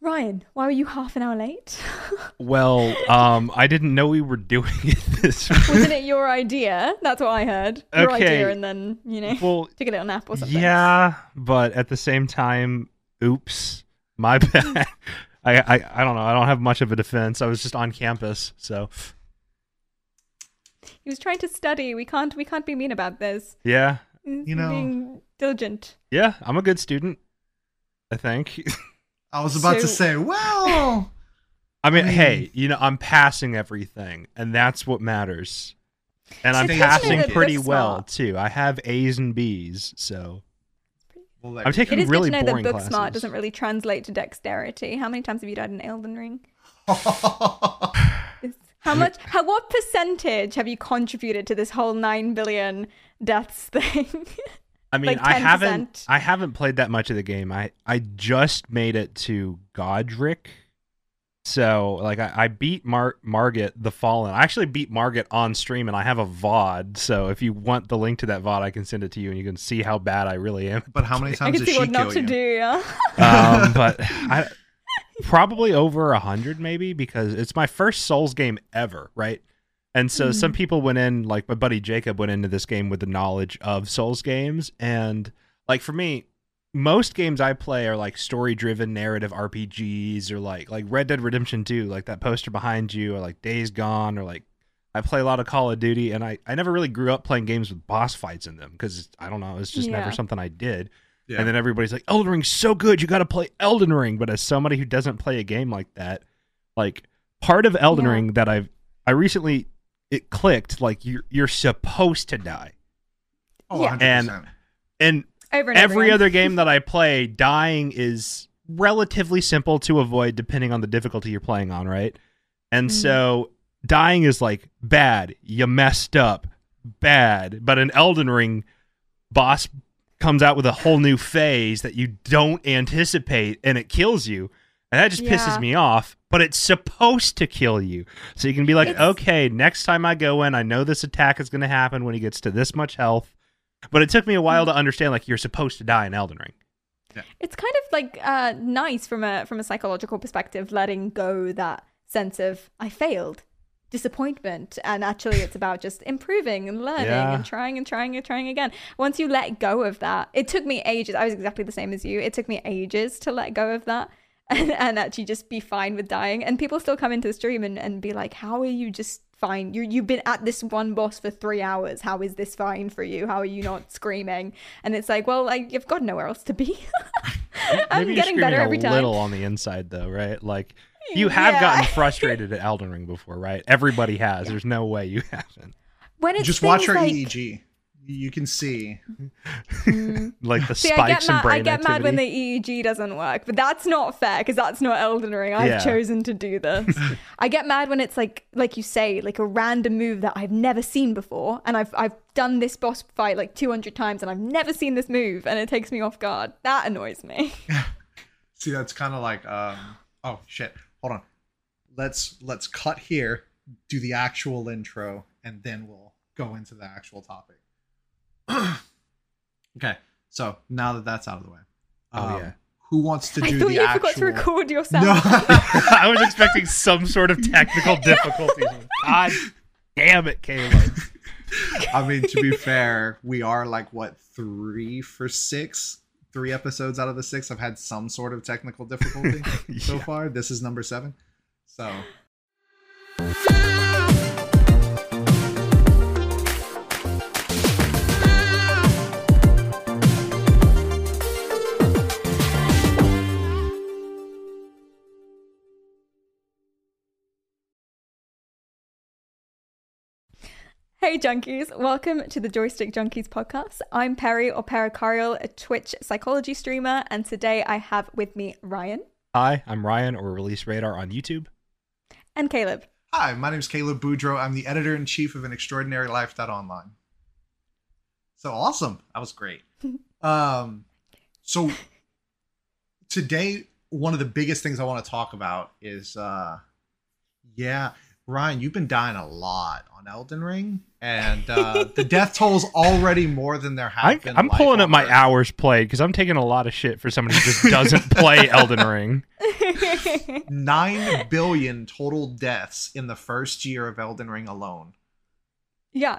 Ryan, why were you half an hour late? Well, um, I didn't know we were doing it this. Wasn't it your idea? That's what I heard. Your Okay. idea, and then you know, well, took a little nap or something. yeah, but at the same time, oops, my bad. I, I I don't know. I don't have much of a defense. I was just on campus, so He was trying to study. We can't. We can't be mean about this. yeah, You know- being diligent. yeah. I'm a good student. I think. I was about to say, well, I mean, I mean- hey, you know, I'm passing everything, and that's what matters. And I'm It's good to know passing pretty well smart. too. I have A's and B's, so well there I'm you taking It is really good to know boring that book smart doesn't really translate to dexterity. How many times have you died in Elden Ring? How much? How what percentage have you contributed to this whole nine billion deaths thing? I mean, Like I haven't I haven't played that much of the game. I I just made it to Godrick. So, like I, I beat Mar- Margit the Fallen. I actually beat Margit on stream and I have a VOD. So, if you want the link to that VOD, I can send it to you and you can see how bad I really am. but how many I times can does see she what kill not to you? do. Yeah. Um, but I probably over a hundred maybe because it's my first Souls game ever, right? And so some mm-hmm. people went in, like my buddy Jacob went into this game with the knowledge of Souls games, and like for me, most games I play are like story-driven narrative RPGs, or like like Red Dead Redemption 2, like that poster behind you, or like Days Gone, or like I play a lot of Call of Duty, and I I never really grew up playing games with boss fights in them because I don't know, it's just Yeah. never something I did. Yeah. And then everybody's like, Elden Ring's so good, you got to play Elden Ring. But as somebody who doesn't play a game like that, like part of Elden Yeah. Ring that I've I recently it clicked like you're you're supposed to die. oh, Yeah. 100%. And- And Over and every over other game that I play, dying is relatively simple to avoid depending on the difficulty you're playing on, right? And Mhm. so dying is like bad, you messed up, bad. But an Elden Ring boss comes out with a whole new phase that you don't anticipate and it kills you. And that just Yeah. pisses me off, but it's supposed to kill you. So you can be like, It's- okay, next time I go in, I know this attack is going to happen when he gets to this much health. But it took me a while to understand like you're supposed to die in Elden Ring. it's kind of like uh, nice from a from a psychological perspective, letting go that sense of I failed, disappointment, and actually it's about just improving and learning Yeah. and trying and trying and trying again. Once you let go of that, it took me ages. I was exactly the same as you. It took me ages to let go of that. And, and actually just be fine with dying and people still come into the stream and, and be like how are you just fine you you've been at this one boss for three hours how is this fine for you how are you not screaming and it's like well like you've got nowhere else to be I'm Maybe getting you're better screaming every a time. little on the inside though, right? Like you have Yeah. gotten frustrated at Elden Ring before, right? Everybody has. There's no way you haven't. When it's Just watch things her like, EEG. You can see. Like the See, I spikes get in mad. brain I get mad when the EEG doesn't work, but that's not fair because that's not Elden Ring. I've Yeah. chosen to do this. I get mad when it's like, like you say, like a random move that I've never seen before, and I've I've done this boss fight like 200 times, and I've never seen this move, and it takes me off guard. That annoys me. See, that's kind of like, um, oh shit, hold on. Let's let's cut here, do the actual intro, and then we'll go into the actual topic. okay, so now that that's out of the way, Oh, um, yeah. who wants to I do thought the you actual? forgot to record your sound. No, I was expecting some sort of technical difficulties. God damn it, Caleb. I mean to be fair, we are like what three for six. Three episodes out of the six have had some sort of technical difficulty so far. This is number seven. So Hey junkies, welcome to the Joystick Junkies podcast. I'm Perry or Pericarial, a Twitch psychology streamer, and today I have with me Ryan Hi, I'm Ryan or Release Radar on YouTube. and Caleb. Hi, my name is Caleb Boudreau. I'm the editor in chief of an extraordinary life.online. So awesome. That was great. um so today one of the biggest things I want to talk about is uh yeah, Ryan, you've been dying a lot on Elden Ring, and uh, the death toll's already more than there have I, been. I'm pulling up my Earth. hours played because I'm taking a lot of shit for somebody who just doesn't play Elden Ring. Nine billion total deaths in the first year of Elden Ring alone. yeah.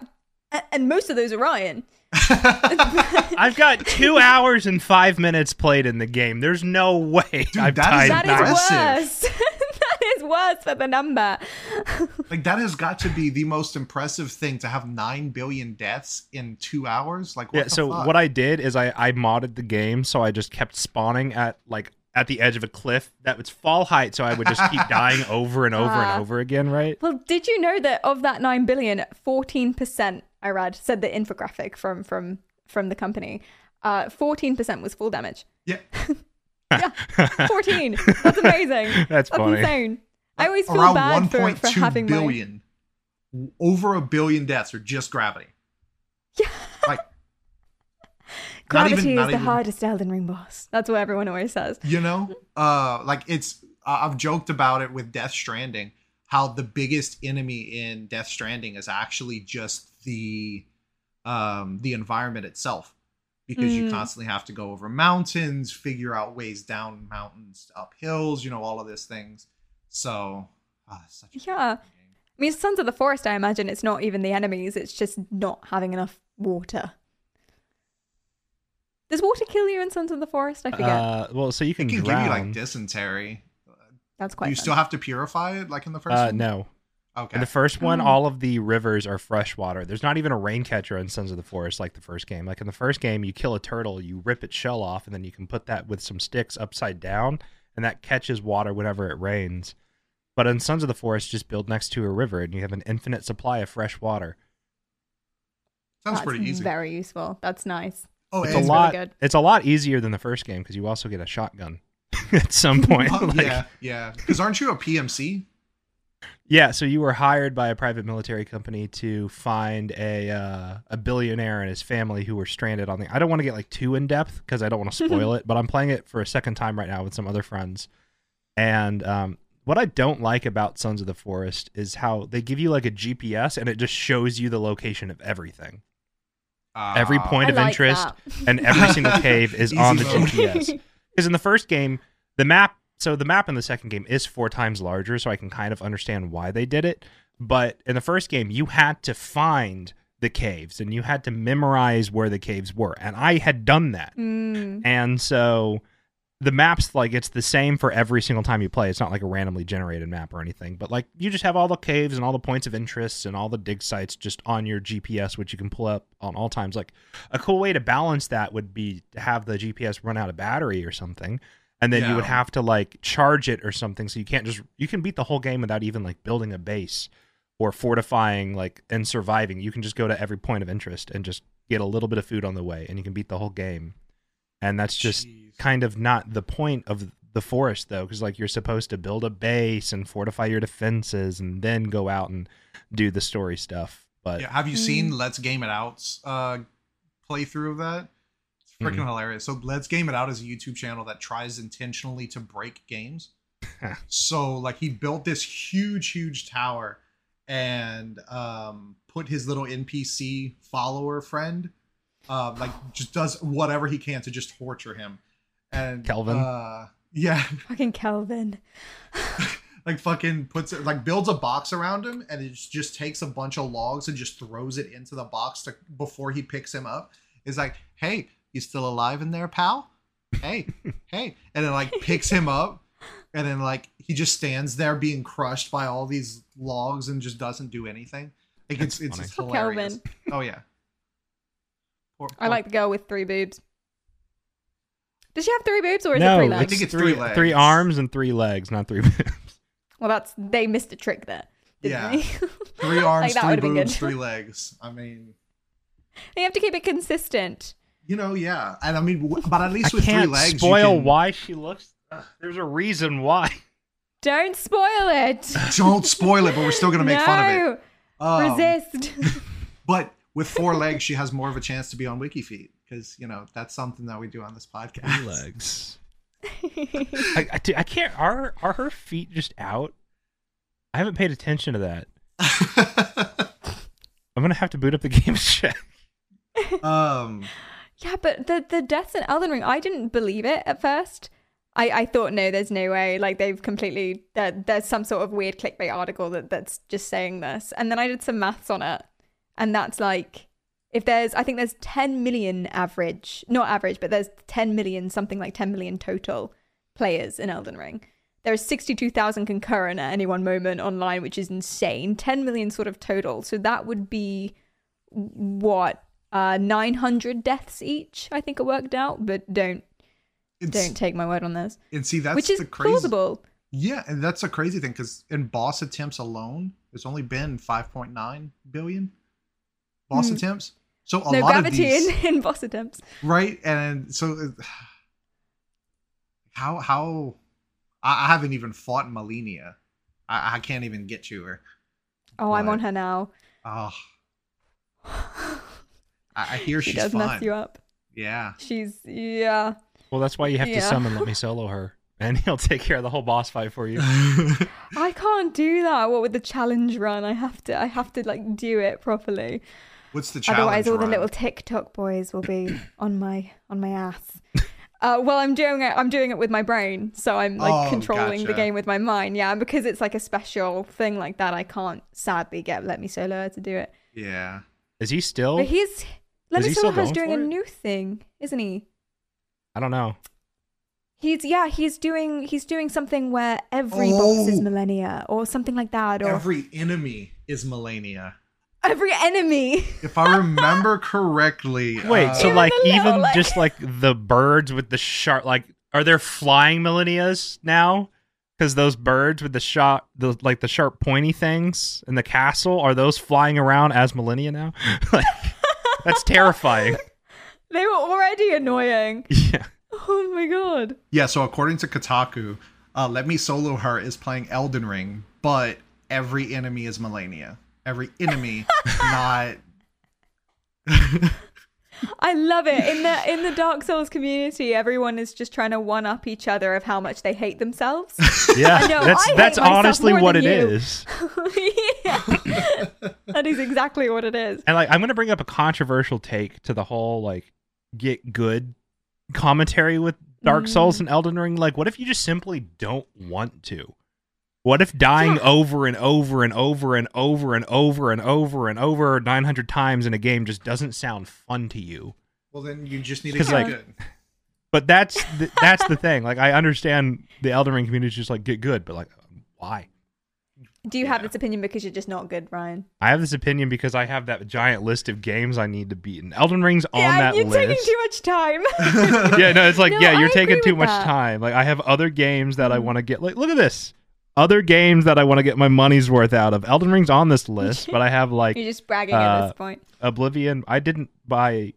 A- And most of those are Ryan. I've got two hours and five minutes played in the game. There's no way I've that is- tied That nine. is impressive. worse. That is worse for the number. Like that has got to be the most impressive thing to have nine billion deaths in two hours. Like what Yeah, the so fuck? what I did is I, I modded the game so I just kept spawning at like at the edge of a cliff that was fall height so I would just keep dying over and over Ah. and over again, right? Well, did you know that of that 9 billion, 14% I read said the infographic from from from the company. Uh 14% was full damage. Yeah. yeah, 14. That's amazing. That's That's funny. insane. I always feel around bad one for, for having my billion, over a billion deaths are just gravity. Yeah. Like Gravity even- is the even- hardest Elden Ring boss. That's what everyone always says. you know uh like it's i've joked about it with death stranding how the biggest enemy in death stranding is actually just the um the environment itself because you Mm. constantly have to go over mountains figure out ways down mountains up hills you know all of these things so it's such a Yeah. I mean, Sons of the Forest, I imagine it's not even the enemies, it's just not having enough water. Does water kill you in Sons of the Forest? I forget. Uh, well, so you it can, can drown. give you like dysentery That's quite you fun. still have to purify it like in the first uh, one no. okay In the first one, Oh. all of the rivers are freshwater. There's not even a rain catcher in Sons of the Forest like the first game. Like in the first game, you kill a turtle, you rip its shell off, and then you can put that with some sticks upside down, and that catches water whenever it rains. But in Sons of the Forest, just build next to a river, and you have an infinite supply of fresh water. sounds That's pretty easy Very useful. That's nice. oh It's and a really lot. good. It's a lot easier than the first game because you also get a shotgun at some point. Oh, Like- yeah yeah because aren't you a pmc Yeah, so you were hired by a private military company to find a uh, a billionaire and his family who were stranded on the. I don't want to get like too in depth because I don't want to spoil it, but I'm playing it for a second time right now with some other friends. And um, what I don't like about Sons of the Forest is how they give you like a GPS and it just shows you the location of everything. Every Ah. point I of like interest that. and every single cave is on the mode. GPS. Because in the first game, the map, so the map in the second game is four times larger, so I can kind of understand why they did it. But in the first game, you had to find the caves and you had to memorize where the caves were. And I had done that. Mm. And so the maps, like, it's the same for every single time you play. It's not like a randomly generated map or anything, but like, you just have all the caves and all the points of interest and all the dig sites just on your GPS, which you can pull up on all times. Like, a cool way to balance that would be to have the GPS run out of battery or something. And then you would have to like charge it or something. So you can't just, you can beat the whole game without even like building a base or fortifying like and surviving. You can just go to every point of interest and just get a little bit of food on the way and you can beat the whole game. And that's just Jeez. kind of not the point of the forest though because like you're supposed to build a base and fortify your defenses and then go out and do the story stuff but Yeah, have you seen Let's Game It Out's uh, playthrough of that? It's freaking Mhm. hilarious. So Let's Game It Out as a YouTube channel that tries intentionally to break games. so like he built this huge, huge tower and um, put his little NPC follower friend, uh, like just does whatever he can to just torture him. And Kelvin? uh, yeah, Fucking Kelvin. like fucking puts it like builds a box around him and it just takes a bunch of logs and just throws it into the box to, before he picks him up is like hey you still alive in there pal hey hey and then like picks him up and then like he just stands there being crushed by all these logs and just doesn't do anything like it's That's it's, funny. it's Poor hilarious Kelvin. oh yeah Poor- I like the girl with three boobs. Does she have three boobs or is no it three legs? I think it's it's three, three legs. three arms and three legs not three boobs. Well, that's they missed a trick there, didn't Yeah. they? three arms that three boobs three legs i mean they have to keep it consistent. You know yeah and i mean but at i least with can't three legs you spoil can- why she looks Ugh, there's a reason why Don't spoil it. Don't spoil it, but we're still gonna make no, fun of it. Um, resist. But with four legs, she has more of a chance to be on WikiFeet because you know that's something that we do on this podcast. Three legs I, I, I can't are are her feet just out I haven't paid attention to that. I'm gonna have to boot up the game and check. um, Yeah, but the the deaths in Elden Ring, I didn't believe it at first. I, I thought no, there's no way. Like they've completely there, there's some sort of weird clickbait article that that's just saying this, and then I did some maths on it, and that's like if there's I think there's 10 million average, not average, but there's 10 million something like 10 million total players in Elden Ring. There are 62,000 concurrent at any one moment online, which is insane. 10 million sort of total. So that would be what uh 900 deaths each i think it worked out but don't it's, don't take my word on this and see that's which is the crazy. plausible Yeah, and that's a crazy thing because in boss attempts alone, it's only been 5.9 billion boss Hmm. attempts. So a no lot of these, in, in boss attempts right? And so uh, how how I, I haven't even fought Malenia. I, I can't even get to her. oh i'm on her now Oh, I, I hear she she's does fun. mess you up Yeah. she's yeah Well, that's why you have to summon Let Me Solo her, and he'll take care of the whole boss fight for you. i can't do that what with the challenge run i have to i have to like do it properly What's the challenge? otherwise all the run? little tiktok boys will be on my on my ass uh, well, I'm doing it. I'm doing it with my brain, so I'm like Oh, controlling the game with my mind. Yeah, and because it's like a special thing like that, I can't sadly get Let Me Solo her to do it. Yeah. Is he still? But he's Let Is Me he Solo still doing a new thing, isn't he? I don't know. He's yeah, he's doing he's doing something where every boss is Oh. Malenia or something like that, or every, Every enemy is Malenia. enemy. If I remember correctly. Wait, uh, so Even like the little, even like- just like the birds with the sharp, like are there flying Malenias now? Because those birds with the shot, the like the sharp pointy things in the castle, are those flying around as Malenia now? like, that's terrifying. They were already annoying. yeah. Oh my god. Yeah, so according to Kotaku, uh, Let Me Solo Her is playing Elden Ring, but every enemy is Malenia. Every enemy, not. I love it. In the in the Dark Souls community, everyone is just trying to one up each other of how much they hate themselves. Yeah, I know, that's that's honestly what it you. is. yeah. that is exactly what it is. And like I'm gonna bring up a controversial take to the whole like get good commentary with Dark Mm. Souls and Elden Ring. Like, what if you just simply don't want to? What if dying Yeah. over and over and over and over and over and over and over 900 times in a game just doesn't sound fun to you? Well, then you just need to get like, good. But that's the, that's the thing. Like, I understand the Elden Ring community is just like get good, but like, why? Do you have this opinion because you're just not good, Ryan? I have this opinion because I have that giant list of games I need to beat, and Elden Ring's on yeah, that you're list. taking too much time. yeah, no, it's like No, yeah, you're I taking too much that. time. Like I have other games that I Mm. want to get. Like look at this, other games that I want to get my money's worth out of. Elden Ring's on this list, but I have like you're just bragging at uh, this point. Oblivion. I didn't buy.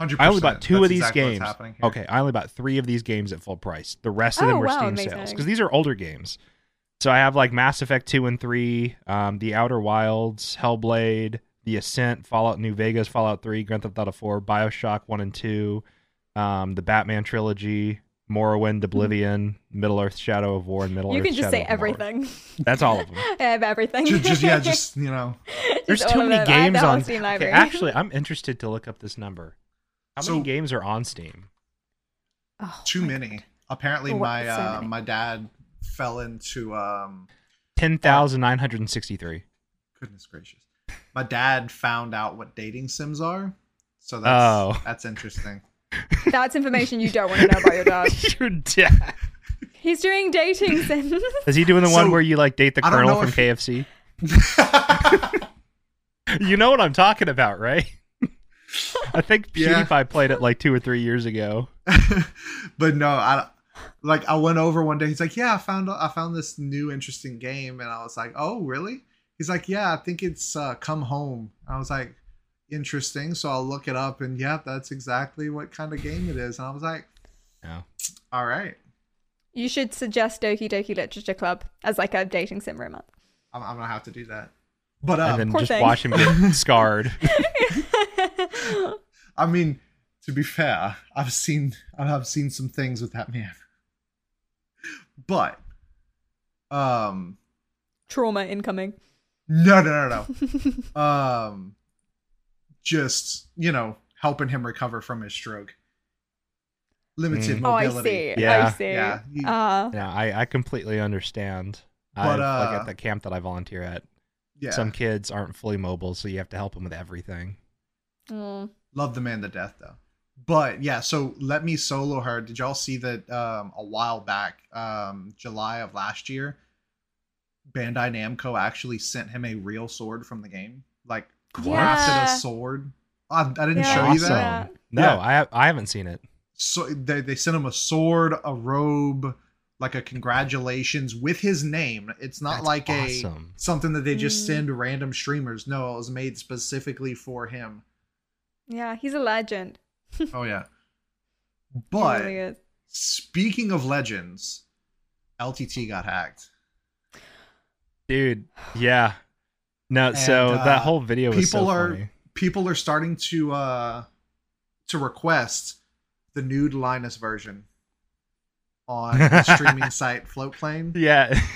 100%. I only bought two That's of these exactly games. Okay, I only bought three of these games at full price. The rest of Oh, them were wow, Steam amazing. sales because these are older games. So I have like Mass Effect two and three, um, The Outer Wilds, Hellblade, The Ascent, Fallout New Vegas, Fallout three, Grand Theft Auto four, Bioshock one and two, um, the Batman trilogy, Morrowind, Oblivion, Middle Earth: Shadow of War, and Middle You Earth: You can just Shadow say everything. That's all of them. I have everything. Just, just yeah, just you know. There's Just too many them. I have games the on. Steam Okay, actually, I'm interested to look up this number. How So- many games are on Steam? Oh, Too my many. Apparently, What, my so uh, many? my dad fell into um. Ten thousand nine hundred sixty-three. Goodness gracious, my dad found out what dating sims are, so that's Oh. that's interesting. That's information you don't want to know about your dad. Your dad. He's doing dating sims. Is he doing the one where you like date the colonel from if- KFC? You know what I'm talking about, right? I think Yeah. PewDiePie played it like two or three years ago. but no, I like I went over one day. He's like, "Yeah, I found I found this new interesting game," and I was like, "Oh, really?" He's like, "Yeah, I think it's uh, Come Home." I was like, "Interesting." So I'll look it up, and yeah, that's exactly what kind of game it is. And I was like, Yeah. "All right, You should suggest Doki Doki Literature Club as like a dating sim romance. I'm, I'm gonna have to do that." But and uh, then just thing. watch him get scarred. I mean, to be fair, I've seen I've seen some things with that man. But um trauma incoming. No, no, no, no. um, just you know, helping him recover from his stroke. Limited Mm. Oh, I mobility. see. I Yeah. see. Yeah. you- Uh, Yeah, I, I completely understand. But, I, like uh, at the camp that I volunteer at, yeah. some kids aren't fully mobile, so you have to help them with everything. mm. Love the man to death though. But yeah, so let me solo her. Did y'all see that um a while back, um July of last year, Bandai Namco actually sent him a real sword from the game? Like crafted Yeah. a sword. I, I didn't Yeah, show I you saw that. that. No, Yeah. I I haven't seen it. So they, they sent him a sword, a robe, like a congratulations with his name. It's not That's like a something that they just Mm. send random streamers. No, it was made specifically for him. Yeah, he's a legend. Oh yeah. But really. Speaking of legends, LTT got hacked. Dude, yeah. No, And, so uh, that whole video was people so are- funny. People are starting to uh to request the nude Linus version on the streaming site Floatplane. Yeah.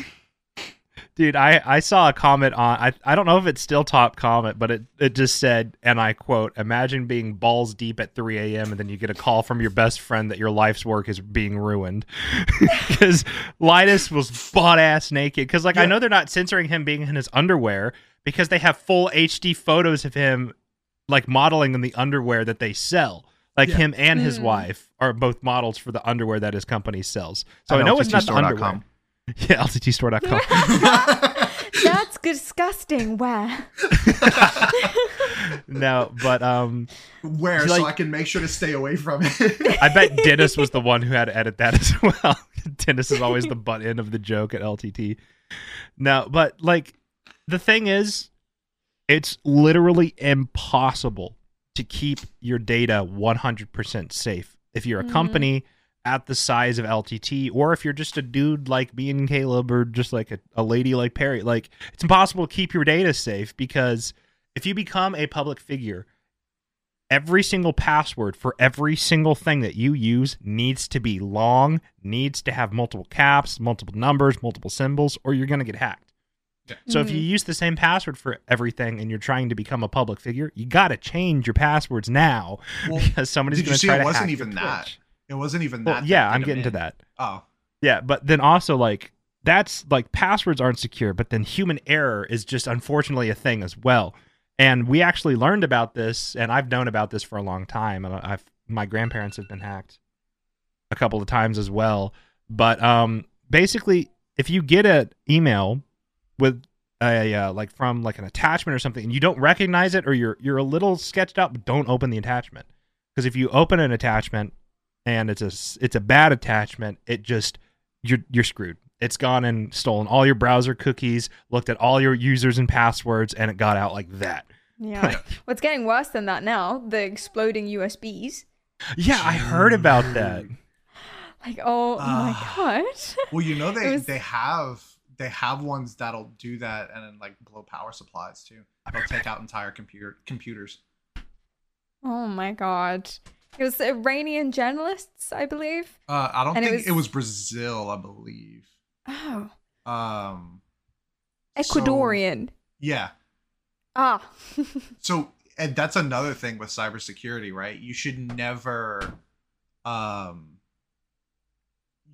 Dude, I, I saw a comment on I, I don't know if it's still top comment, but it, it just said, and I quote, imagine being balls deep at three AM and then you get a call from your best friend that your life's work is being ruined. Because Linus was butt ass naked. Because like I know they're not censoring him being in his underwear because they have full HD photos of him like modeling in the underwear that they sell. Like Yeah. him and his Mm. wife are both models for the underwear that his company sells. So At I know it's not the LTTstore.com. underwear. Yeah, LTTstore.com. That's disgusting. Where? no, but um, Where so like- I can make sure to stay away from it. I bet Dennis was the one who had to edit that as well. Dennis is always the butt end of the joke at LTT. No, but like the thing is, it's literally impossible to keep your data 100% safe. If you're a Mhm. company at the size of LTT, or if you're just a dude like me and Caleb, or just like a, a lady like Perry, like it's impossible to keep your data safe because if you become a public figure, every single password for every single thing that you use needs to be long, needs to have multiple caps, multiple numbers, multiple symbols, or you're going to get hacked. So if you Mhm. use the same password for everything and you're trying to become a public figure, you got to change your passwords now Well, because somebody's did you going to see try it to wasn't hack even your that. Twitch. it wasn't even Well, that. that yeah, did I'm him getting to that. Oh. Yeah, but then also like that's like passwords aren't secure, but then human error is just unfortunately a thing as well. And we actually learned about this, and I've known about this for a long time. And I've my grandparents have been hacked a couple of times as well. But um, basically, if you get an email with a uh, like from like an attachment or something, and you don't recognize it, or you're you're a little sketched out, but don't open the attachment because if you open an attachment and it's a it's a bad attachment, it just you're you're screwed. It's gone and stolen all your browser cookies, looked at all your users and passwords, and it got out like that. Yeah. What's getting worse than that now? The exploding USBs. Yeah, I heard about that. Like, oh my Ah. god. Well, you know they was- they have they have ones that'll do that and then like blow power supplies too. They'll take out entire computer computers. Oh my god. It was Iranian journalists, I believe. Uh, I don't And think it was, was- Brazil, I believe. Oh. Um, Ecuadorian. yeah. ah. So and that's another thing with cybersecurity, right? You should never, um,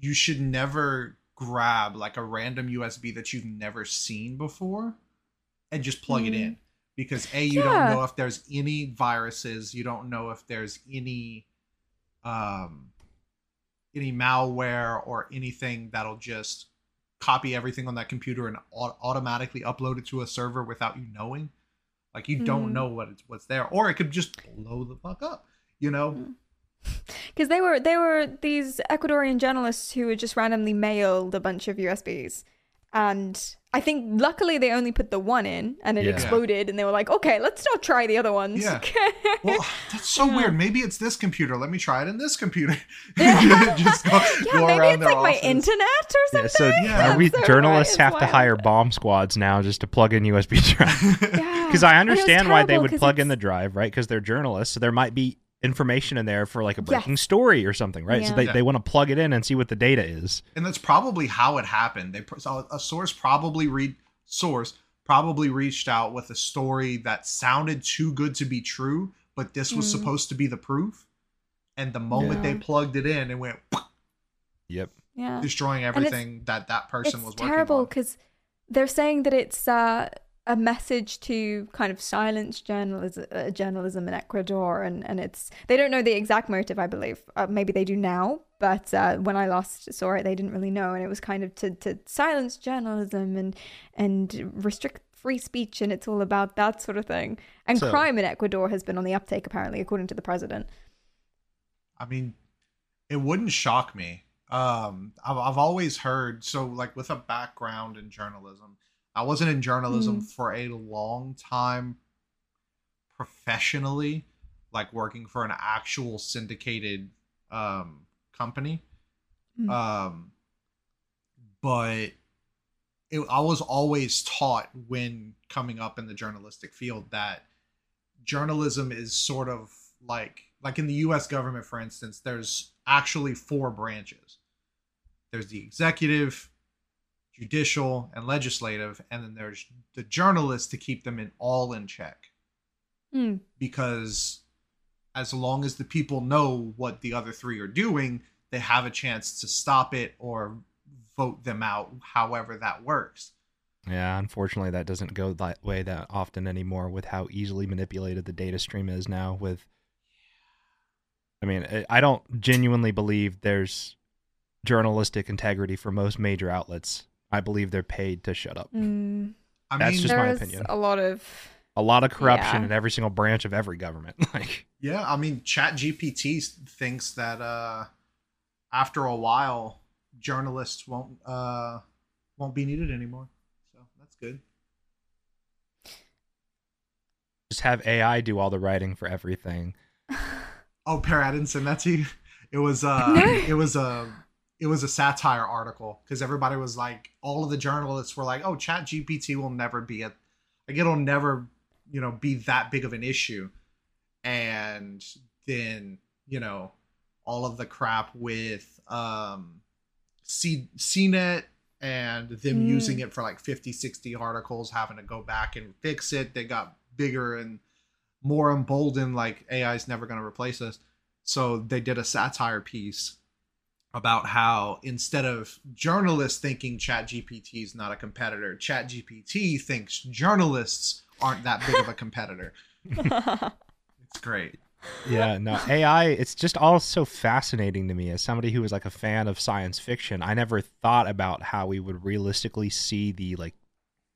you should never grab like a random USB that you've never seen before and just plug it Mhm. in because a you Yeah. don't know if there's any viruses, you don't know if there's any, um, any malware or anything that'll just copy everything on that computer and au- automatically upload it to a server without you knowing. Like you don't Mhm. know what it's what's there, or it could just blow the fuck up. You know? Because they were they were these Ecuadorian journalists who had just randomly mailed a bunch of USBs, and I think luckily they only put the one in, and it Yeah. exploded, and they were like, okay, let's not try the other ones. Yeah. Well, ah, that's so Yeah. weird. Maybe it's this computer. Let me try it in this computer. Yeah. just go, yeah, go maybe around it's their like my internet or Yeah, something. so Yeah. we so journalists right, have it's to hire bomb squads now just to plug in USB drives. Yeah. Because I And it was understand why they would would 'cause plug in the drive, right? Because they're journalists, so there might be information in there for like a breaking Yes. story or something, right? So they, Yeah. they want to plug it in and see what the data is. and that's probably how it happened. They so a source probably read source probably reached out with a story that sounded too good to be true, but this was Mm. supposed to be the proof. And the moment Yeah. they plugged it in, it went Yep. Yeah. destroying everything that that person it's was terrible because they're saying that it's uh, a message to kind of silence journalism, uh, journalism in Ecuador, and, and it's they don't know the exact motive. I believe uh, maybe they do now, but uh, when I last saw it, they didn't really know, and it was kind of to, to silence journalism and and restrict free speech, and it's all about that sort of thing. And So- crime in Ecuador has been on the uptake, apparently, according to the president. I mean, it wouldn't shock me. Um, I've, I've always heard so like with a background in journalism. I wasn't in journalism Mm. for a long time professionally, like working for an actual syndicated um company. Mm. Um, but it, I was always taught when coming up in the journalistic field that journalism is sort of like like in the US government for instance there's actually four branches there's the executive judicial and legislative and then there's the journalists to keep them in all in check Mm. because as long as the people know what the other three are doing they have a chance to stop it or vote them out however that works Yeah, unfortunately, that doesn't go that way that often anymore with how easily manipulated the data stream is now. With, I mean, I- I don't genuinely believe there's journalistic integrity for most major outlets. I believe they're paid to shut up. Mm. i That's mean just my opinion. a lot of A lot of corruption Yeah. in every single branch of every government. Like, Yeah, I mean, Chat GPT thinks that uh, after a while, journalists won't uh, won't be needed anymore. So that's good. just have AI do all the writing for everything. Oh, Per, I didn't send that to you. It was uh, No. it was a it was a satire article because everybody was like, all of the journalists were like, "Oh, Chat GPT will never be a like it'll never you know be that big of an issue," and then you know all of the crap with um C CNET and them Mm. using it for like 50 60 articles having to go back and fix it they got bigger and more emboldened like ai is never going to replace us so they did a satire piece about how instead of journalists thinking chat gpt is not a competitor chat gpt thinks journalists aren't that big of a competitor. It's great. Yeah no ai it's just all so fascinating to me as somebody who was like a fan of science fiction. I never thought about how we would realistically see the like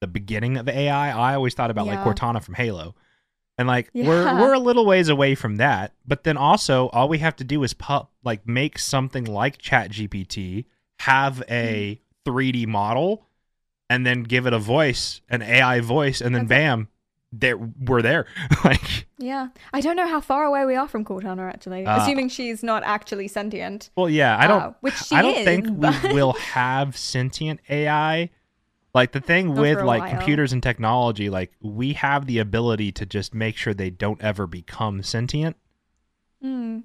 the beginning of ai i. Always thought about Yeah. like cortana from halo and like we're we're a little ways away from that but then also all we have to do is pop like make something like chat gpt have a 3d model and then give it a voice an ai voice and then That's bam there we're there like Yeah, I don't know how far away we are from Cortana actually. Uh, Assuming she's not actually sentient. Well, yeah, I don't. Uh, which I don't is, think but- we will have sentient AI. Like the thing Not with like while. computers and technology, like we have the ability to just make sure they don't ever become sentient. Hmm.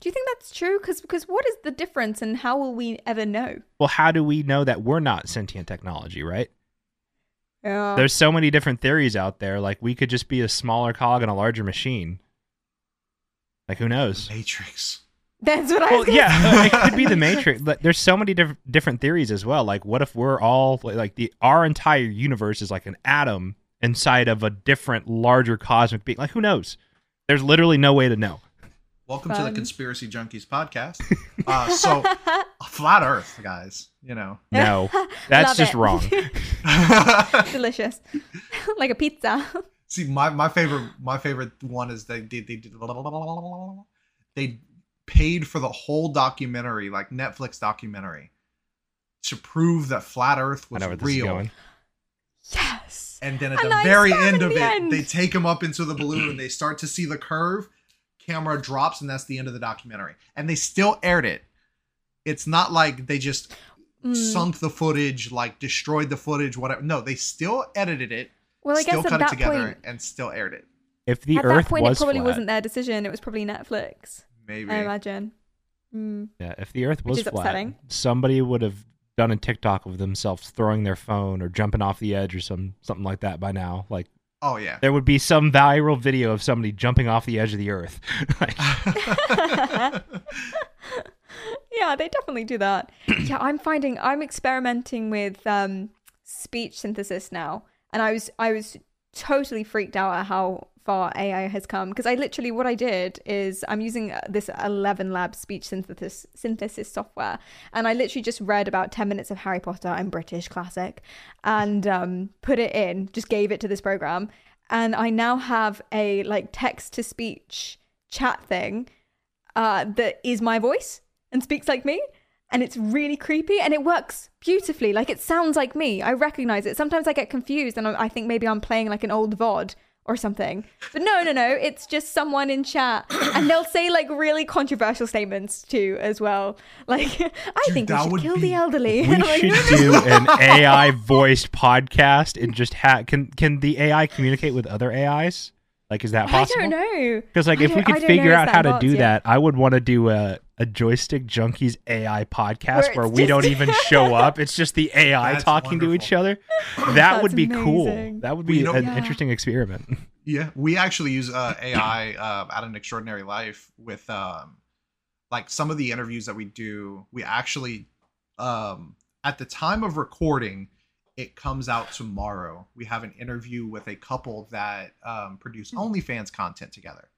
Do you think that's true? Because because what is the difference, and how will we ever know? Well, how do we know that we're not sentient technology, right? Yeah. There's so many different theories out there. Like we could just be a smaller cog in a larger machine. Like who knows? matrix That's what I Well, was. yeah, say. it could be the Matrix. But there's so many diff- different theories as well. Like, what if we're all like the our entire universe is like an atom inside of a different, larger cosmic being? Like, who knows? There's literally no way to know. welcome to the conspiracy junkies podcast uh so flat earth guys you know No, that's just it. wrong. Delicious, like a pizza. See, my, my favorite my favorite one is they did they did they paid for the whole documentary, like Netflix documentary, to prove that flat Earth was know where this is real. Yes. And then at And the I very end of the it, end. they take him up into the balloon and they start to see the curve. Camera drops, and that's the end of the documentary. And they still aired it. It's not like they just Mm. sunk the footage, like destroyed the footage, whatever. No, they still edited it, Well, I still guess cut at it that together, point, and still aired it. If the at Earth that point, was it probably flat, wasn't their decision. It was probably Netflix. Maybe. I imagine. Mm. yeah, if the Earth was flat, upsetting. somebody would have done a TikTok of themselves throwing their phone or jumping off the edge or some something like that by now. Like Oh yeah. there would be some viral video of somebody jumping off the edge of the earth. Yeah, they definitely do that. yeah, I'm finding I'm experimenting with um, speech synthesis now, and I was I was totally freaked out at how far AI has come because I literally what I did is I'm using uh, this 11 Lab speech synthesis synthesis software, and I literally just read about 10 minutes of Harry Potter. I'm British classic, and um, put it in, just gave it to this program, and I now have a like text to speech chat thing uh, that is my voice and speaks like me. And it's really creepy and it works beautifully. Like it sounds like me. I recognize it. Sometimes I get confused and I I think maybe I'm playing like an old VOD or something. But no, no, no. It's just someone in chat. And they'll say like really controversial statements too, as well. Like, I Dude, think we should kill be- the elderly. we like, should "No, no, do an AI voiced podcast and just have can can the AI communicate with other AIs? Like, is that possible? I don't know. Because like, I if we could figure out how to do yeah. that, I would want to do a a joystick junkies AI podcast Where where, we don't even show up. It's just the AI That's talking to each other. That That's would be cool. That would Well, be you know- an Yeah. interesting experiment. Yeah, we actually use uh, AI uh, at an extraordinary life with um, like some of the interviews that we do. We actually, um, at the time of recording, it comes out tomorrow. We have an interview with a couple that um, produce OnlyFans content together.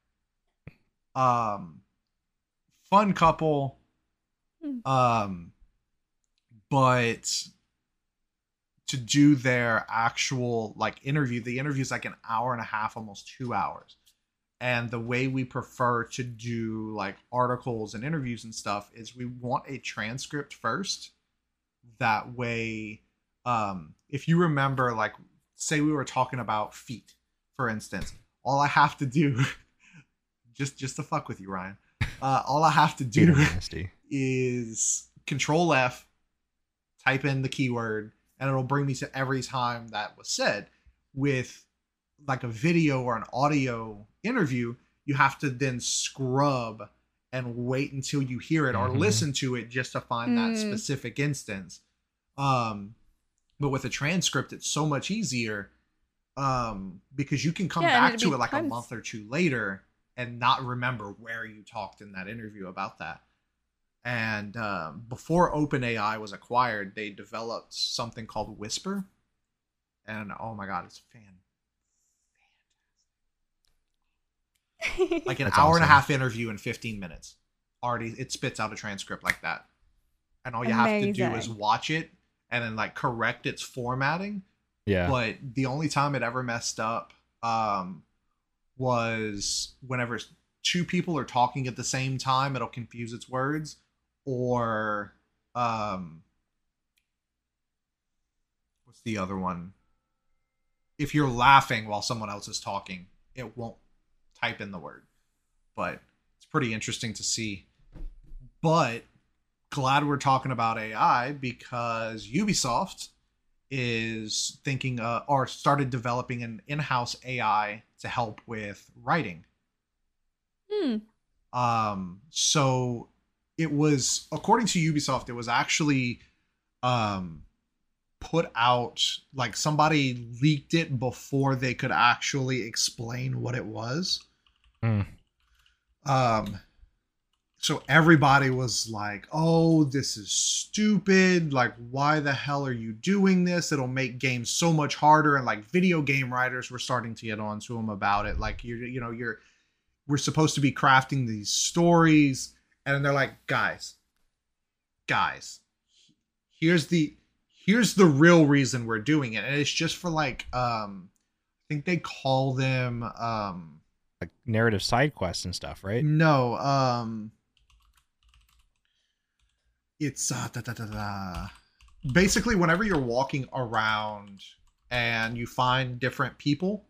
Um, fun couple. Hmm. Um, but to do their actual like interview the interview is like an hour and a half almost two hours and the way we prefer to do like articles and interviews and stuff is we want a transcript first that way um if you remember like say we were talking about feet for instance all i have to do just just to fuck with you ryan uh all i have to Peter do Nasty. is control F, type in the keyword, and it'll bring me to every time that was said. With like a video or an audio interview, you have to then scrub and wait until you hear it or Mhm. listen to it just to find that Mm. specific instance. Um, but with a transcript, it's so much easier um, because you can come Yeah, back it'd to it like a month or two later and not remember where you talked in that interview about that. And um, before OpenAI was acquired, they developed something called Whisper. And oh my god, it's fan like an That's hour and a half interview in 15 minutes. Already, it spits out a transcript like that. And all you have to do is watch it and then like correct its formatting Yeah. but the only time it ever messed up um was whenever two people are talking at the same time it'll confuse its words or um what's the other one? If you're laughing while someone else is talking it won't type in the word but it's pretty interesting to see. But glad we're talking about ai because ubisoft is thinking uh, or started developing an in-house AI to help with writing. Hmm. Um, so it was according to Ubisoft, it was actually um, put out like somebody leaked it before they could actually explain what it was. Hmm. Um, so everybody was like, "Oh, this is stupid! Like, why the hell are you doing this? It'll make games so much harder." And like, video game writers were starting to get on to him about it. Like, you're, you know, you're, we're supposed to be crafting these stories, and they're like, "Guys, guys, here's the, here's the real reason we're doing it, and it's just for like, um, I think they call them, um." like narrative side quests and stuff, right? No, um it's uh, da, da, da, basically whenever you're walking around and you find different people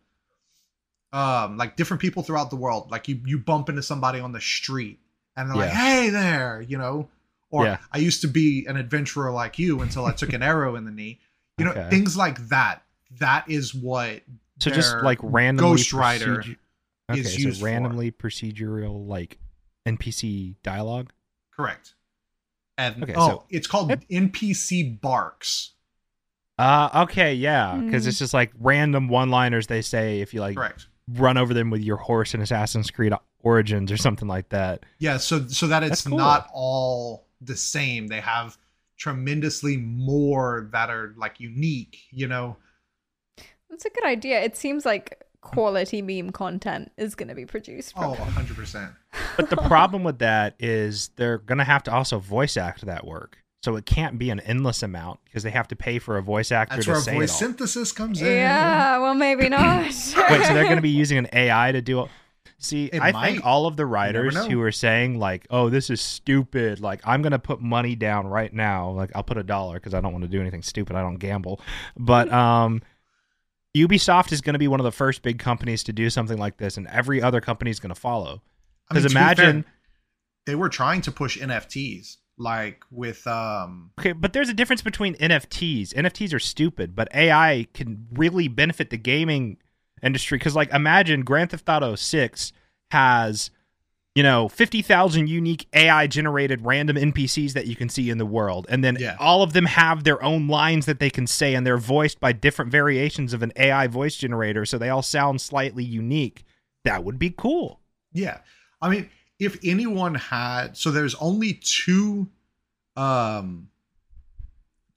um like different people throughout the world like you you bump into somebody on the street and they're like hey there you know or Yeah. i used to be an adventurer like you until i took an arrow in the knee you know Okay. things like that that is what So just like randomly Ghostwriter procedure- Okay, is so used for. randomly procedural like NPC dialogue. correct And Okay, oh, so- it's called NPC Barks. Uh, okay, yeah, because Hmm. it's just like random one-liners they say if you like Correct. run over them with your horse in Assassin's Creed Origins or something like that. Yeah, so so that it's cool. not all the same. They have tremendously more that are like unique, you know. That's a good idea. It seems like quality meme content is going to be produced from Oh, it. 100%. But the problem with that is they're gonna have to also voice act that work, so it can't be an endless amount because they have to pay for a voice actor That's to where say voice it all. synthesis comes in. Yeah, well, maybe not. Wait, so they're going to be using an AI to do. it. See, It I might. think all of the writers who are saying like, "Oh, this is stupid," like I'm going to put money down right now. Like I'll put a dollar because I don't want to do anything stupid. I don't gamble. But um, Ubisoft is going to be one of the first big companies to do something like this, and every other company is going to follow. I mean, Because fair, imagine, they were trying to push NFTs like with um okay, but there's a difference between NFTs. NFTs are stupid, but AI can really benefit the gaming industry. Because like, imagine Grand Theft Auto Six has you know, 50,000 unique AI generated random NPCs that you can see in the world. And then Yeah. all of them have their own lines that they can say, and they're voiced by different variations of an AI voice generator. So they all sound slightly unique. That would be cool. Yeah. I mean, if anyone had so there's only two um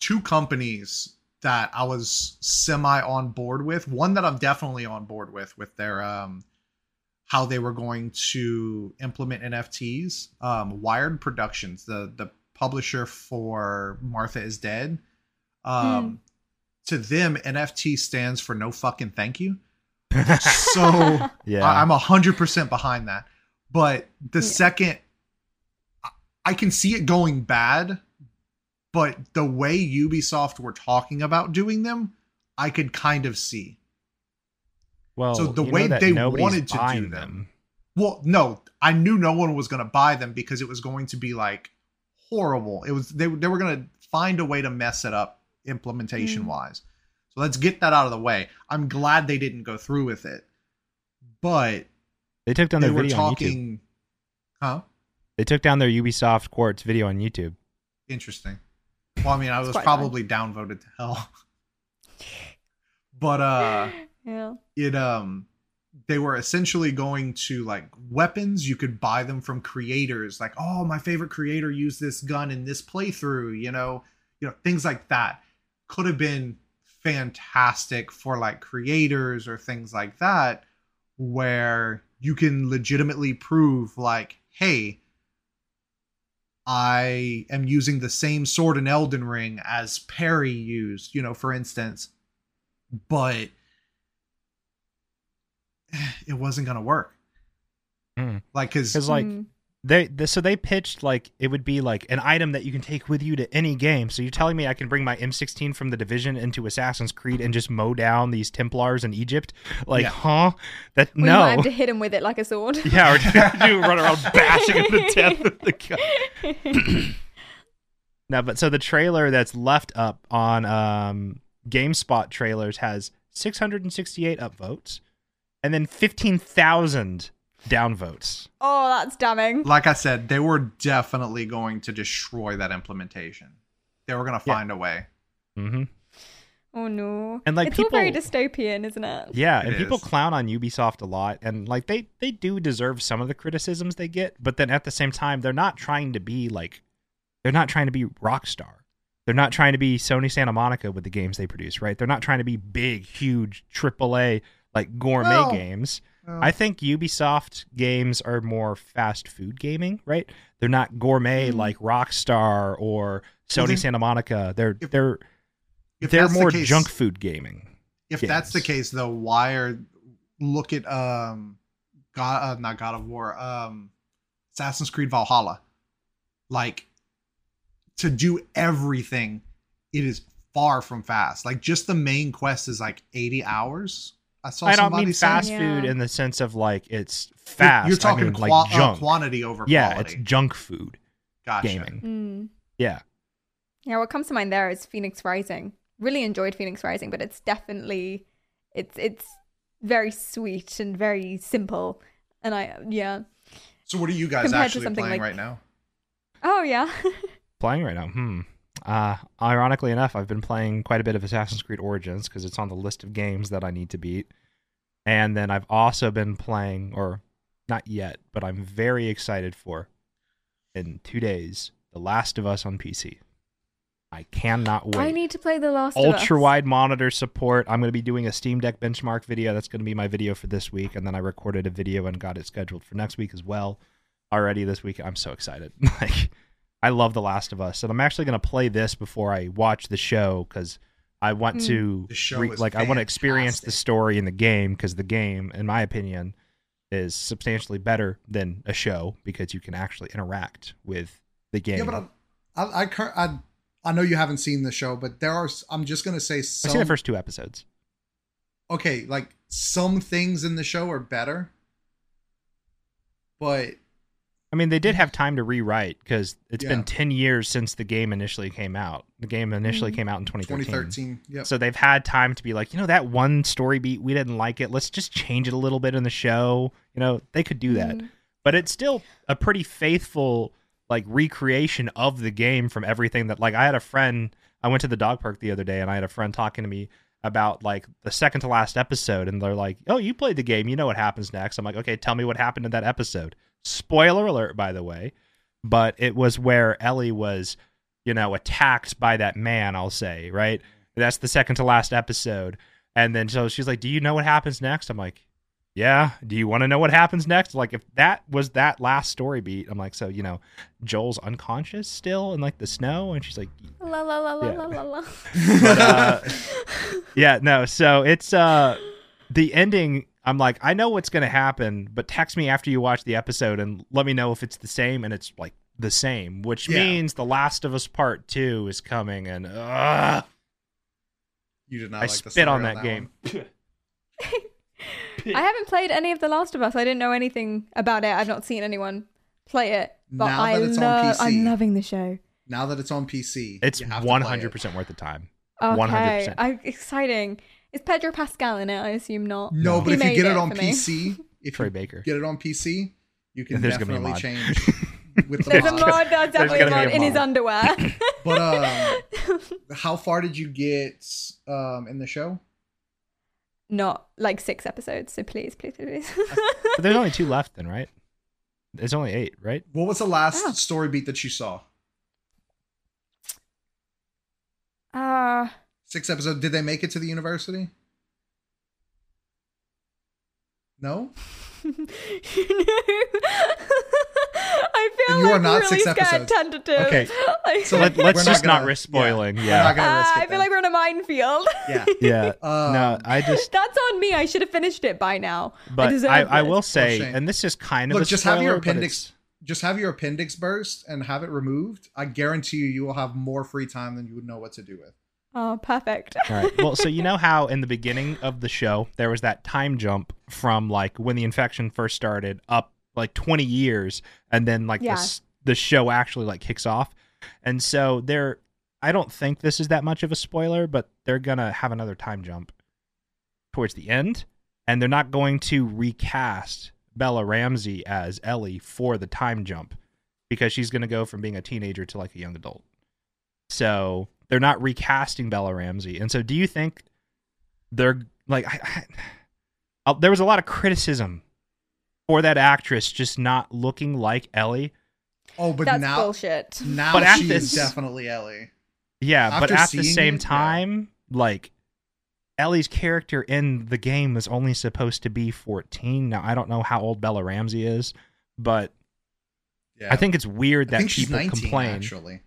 two companies that I was semi on board with. One that I'm definitely on board with with their um how they were going to implement NFTs. Um Wired Productions, the the publisher for Martha is Dead. Um to them NFT stands for no fucking thank you. So Yeah. I- I'm a hundred percent behind that. But the Yeah. second, I- I can see it going bad, but the way Ubisoft were talking about doing them, I could kind of see. well, so the way that they nobody's wanted to do buying them- Well, no, I knew no one was going to buy them because it was going to be like horrible. It was they they were going to find a way to mess it up implementation mm. wise. So let's get that out of the way. I'm glad they didn't go through with it, but They took down they their were video on YouTube. huh? They took down their Ubisoft Quartz video on YouTube. Interesting. Well, I mean, I was quite probably downvoted to hell. but uh yeah. it um they were essentially going to like weapons you could buy them from creators like oh my favorite creator used this gun in this playthrough you know you know things like that could have been fantastic for like creators or things like that where you can legitimately prove like hey I am using the same sword in Elden Ring as Perry used, you know, for instance. But it wasn't gonna work. Mm. Like, cause Because like Hmm. They, they, so they pitched like it would be like an item that you can take with you to any game. So you're telling me I can bring my M16 from the Division into Assassin's Creed and just mow down these Templars in Egypt? Like, Yeah. huh? That Well, you might no. have to hit him with it like a sword. Yeah, or do, do run around bashing him to death with the gun. No, but so the trailer that's left up on um, GameSpot trailers has 668 upvotes and then 15,000 downvotes. oh, that's damning. like I said, they were definitely going to destroy that implementation. They were gonna Yeah. find a way. Mm-hmm. Oh no. And, like, it's all very dystopian, isn't it? Yeah, It and people clown on Ubisoft a lot, and like they they do deserve some of the criticisms they get, but then at the same time, they're not trying to be like they're not trying to be Rockstar. They're not trying to be Sony Santa Monica with the games they produce, right? They're not trying to be big, huge AAA like gourmet Well, games. I think Ubisoft games are more fast food gaming, right? They're not gourmet Mm. like Rockstar or Sony then- Santa Monica. They're if- they're if they're that's the more case- junk food gaming. If that's the case, though, why are look at um, God, uh, not God of War, um, Assassin's Creed Valhalla, like to do everything, it is far from fast. Like just the main quest is like eighty hours. I saw I don't mean fast Yeah. food in the sense of like it's You're- fast. You're talking I mean, qua- like uh, junk. quantity over yeah, quality. it's junk food gotcha. gaming. Mm. Yeah, Yeah, what comes to mind there is Fenyx Rising. Really enjoyed Fenyx Rising, but it's definitely it's it's very sweet and very simple. And I yeah. So what are you guys Compared to actually something playing like- right now? Oh yeah. Playing right now. Hmm. Uh, ironically enough, I've been playing quite a bit of Assassin's Creed Origins because it's on the list of games that I need to beat. And then I've also been playing, or not yet, but I'm very excited for in two days, The Last of Us on PC. I cannot wait. I need to play The Last of Us. Ultra wide monitor support. I'm going to be doing a Steam Deck benchmark video. That's going to be my video for this week. And then I recorded a video and got it scheduled for next week as well. Already this week. I'm so excited. like, I love The Last of Us. And I'm actually going to play this before I watch the show because I want Mm. to, show re- is like, I want to experience the story in the game because the game, in my opinion, is substantially better than a show because you can actually interact with the game. Yeah, but I, I, I, I, I know you haven't seen the show, but there are. I'm just gonna say I've some. seen the first two episodes. okay, like some things in the show are better, but I mean, they did have time to rewrite because it's Yeah. been 10 years since the game initially came out. The game initially Mhm. came out in 2013. 2013. Yep. So they've had time to be like, you know, that one story beat, we didn't like it. Let's just change it a little bit in the show. You know, they could do that. Mm. But it's still a pretty faithful, like, recreation of the game from everything that, like, I had a friend, I went to the dog park the other day and I had a friend talking to me about, like, the second to last episode. And they're like, oh, you played the game. You know what happens next. I'm like, okay, tell me what happened in that episode. Spoiler alert, by the way. But it was where Ellie was, you know, attacked by that man, I'll say, right? That's the second to last episode. And then so she's like, Do you know what happens next? I'm like, Yeah. Do you want to know what happens next? Like, if that was that last story beat, I'm like, So, you know, Joel's unconscious still in like the snow? And she's like, La la la la Yeah. la la la. But, uh, Yeah, no. So it's, uh, the ending. I'm like, I know what's going to happen, but text me after you watch the episode and let me know if it's the same. And it's like the same, which Yeah. means The Last of Us Part 2 is coming. And, uh, you did not I like the spit on story that game. I haven't played any of The Last of Us. I didn't know anything about it. I've not seen anyone play it. But Now I that it's on love. PC. I'm loving the show. Now that it's on PC, It's you have to play it. 100% worth the time. Okay, 100%. I, exciting. Is Pedro Pascal in it? I assume not. No, No. but He if you get it it on. PC, if Troy you Baker. get it on PC, you can There's gonna be definitely change with the There's a mod. mod. There's definitely a gonna a mod in his underwear. But um, how far did you get um in the show? not like six episodes. So please, please, please. But there's only two left then, right? There's only eight, right? What was the last Oh. story beat that you saw? uh Six episodes. Did they make it to the university? No. I feel Then you are like not really six scared episodes. tentative. Okay, Like- so let, let's just not gonna- risk yeah. spoiling. We're Yeah. not gonna risk Ah, it I feel like we're in a minefield. Yeah. Yeah. Um, no, I just, That's on me. I should have finished it by now. I but deserve I, I will say, shame. and this is kind of Look, a just have your appendix- Just have your appendix burst and have it removed. I guarantee you, you will have more free time than you would know what to do with. Oh, perfect. All right. Well, so you know how in the beginning of the show there was that time jump from like when the infection first started up like 20 years and then like Yeah. this the show actually like kicks off. And so there I don't think this is that much of a spoiler, but they're going to have another time jump towards the end and they're not going to recast Bella Ramsey as Ellie for the time jump because she's going to go from being a teenager to like a young adult. So they're not recasting Bella Ramsey. And so do you think they're like I, I, uh, there was a lot of criticism for that actress just not looking like Ellie. Oh, but That's now, bullshit. now But at she is this- definitely Ellie. Yeah, but at the same it, yeah. time, like Ellie's character in the game was only supposed to be 14. Now I don't know how old Bella Ramsey is, but Yeah. I think it's weird I that think she's people 19 complain. actually.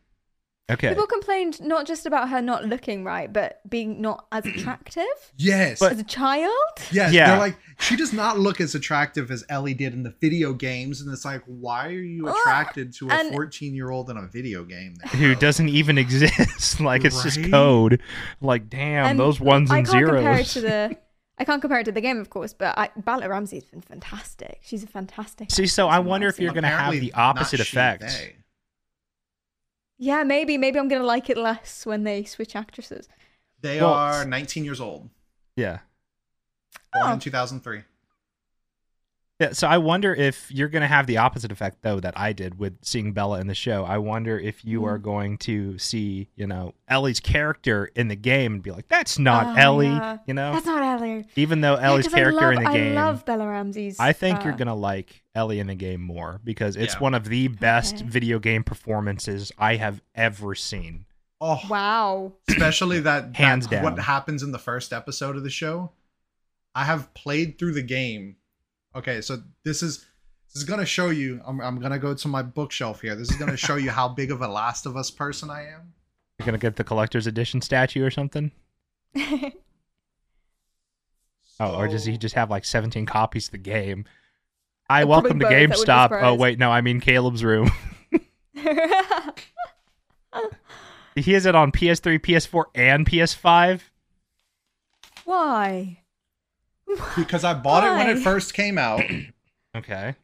Okay. People complained not just about her not looking right, but being not as attractive Yes. But- as a child. yes. Yeah. They're like, she does not look as attractive as Ellie did in the video games. And it's like, why are you attracted to a And- 14 year old in a video game? then, Who doesn't even exist? like it's just code. Like damn, And those ones I and can't compare it zeros. to the. I can't compare it to the game, of course, but I, Bella Ramsey's been fantastic. She's a fantastic. See, so I wonder if you're gonna have the opposite effect. they. Yeah, maybe. Maybe I'm gonna like it less when they switch actresses. They Well, are 19 years old. Yeah. Oh. Born Oh. in 2003. Yeah, so I wonder if you're going to have the opposite effect though that I did with seeing Bella in the show. I wonder if you Mm. are going to see, you know, Ellie's character in the game and be like, "That's not Oh, Ellie," yeah. you know? That's not Ellie. Even though Yeah, Ellie's 'cause I character love- in the game I love Bella Ramsey's. I think you're uh, gonna like Ellie in the game more because it's Yeah. one of the best Okay. video game performances I have ever seen. Oh, Wow. especially that Hands that- What happens in the first episode of the show? I have played through the game. Okay, so this is this is gonna show you. I'm I'm gonna go to my bookshelf here. This is gonna show you how big of a Last of Us person I am. You're gonna get the collector's edition statue or something. Oh, or does he just have like 17 copies of the game? I welcome to probably both, I wouldn't be GameStop. Oh wait, no, I mean Caleb's room. he has it on PS3, PS4, and PS5. Why? Because I bought it when it first came out, Okay.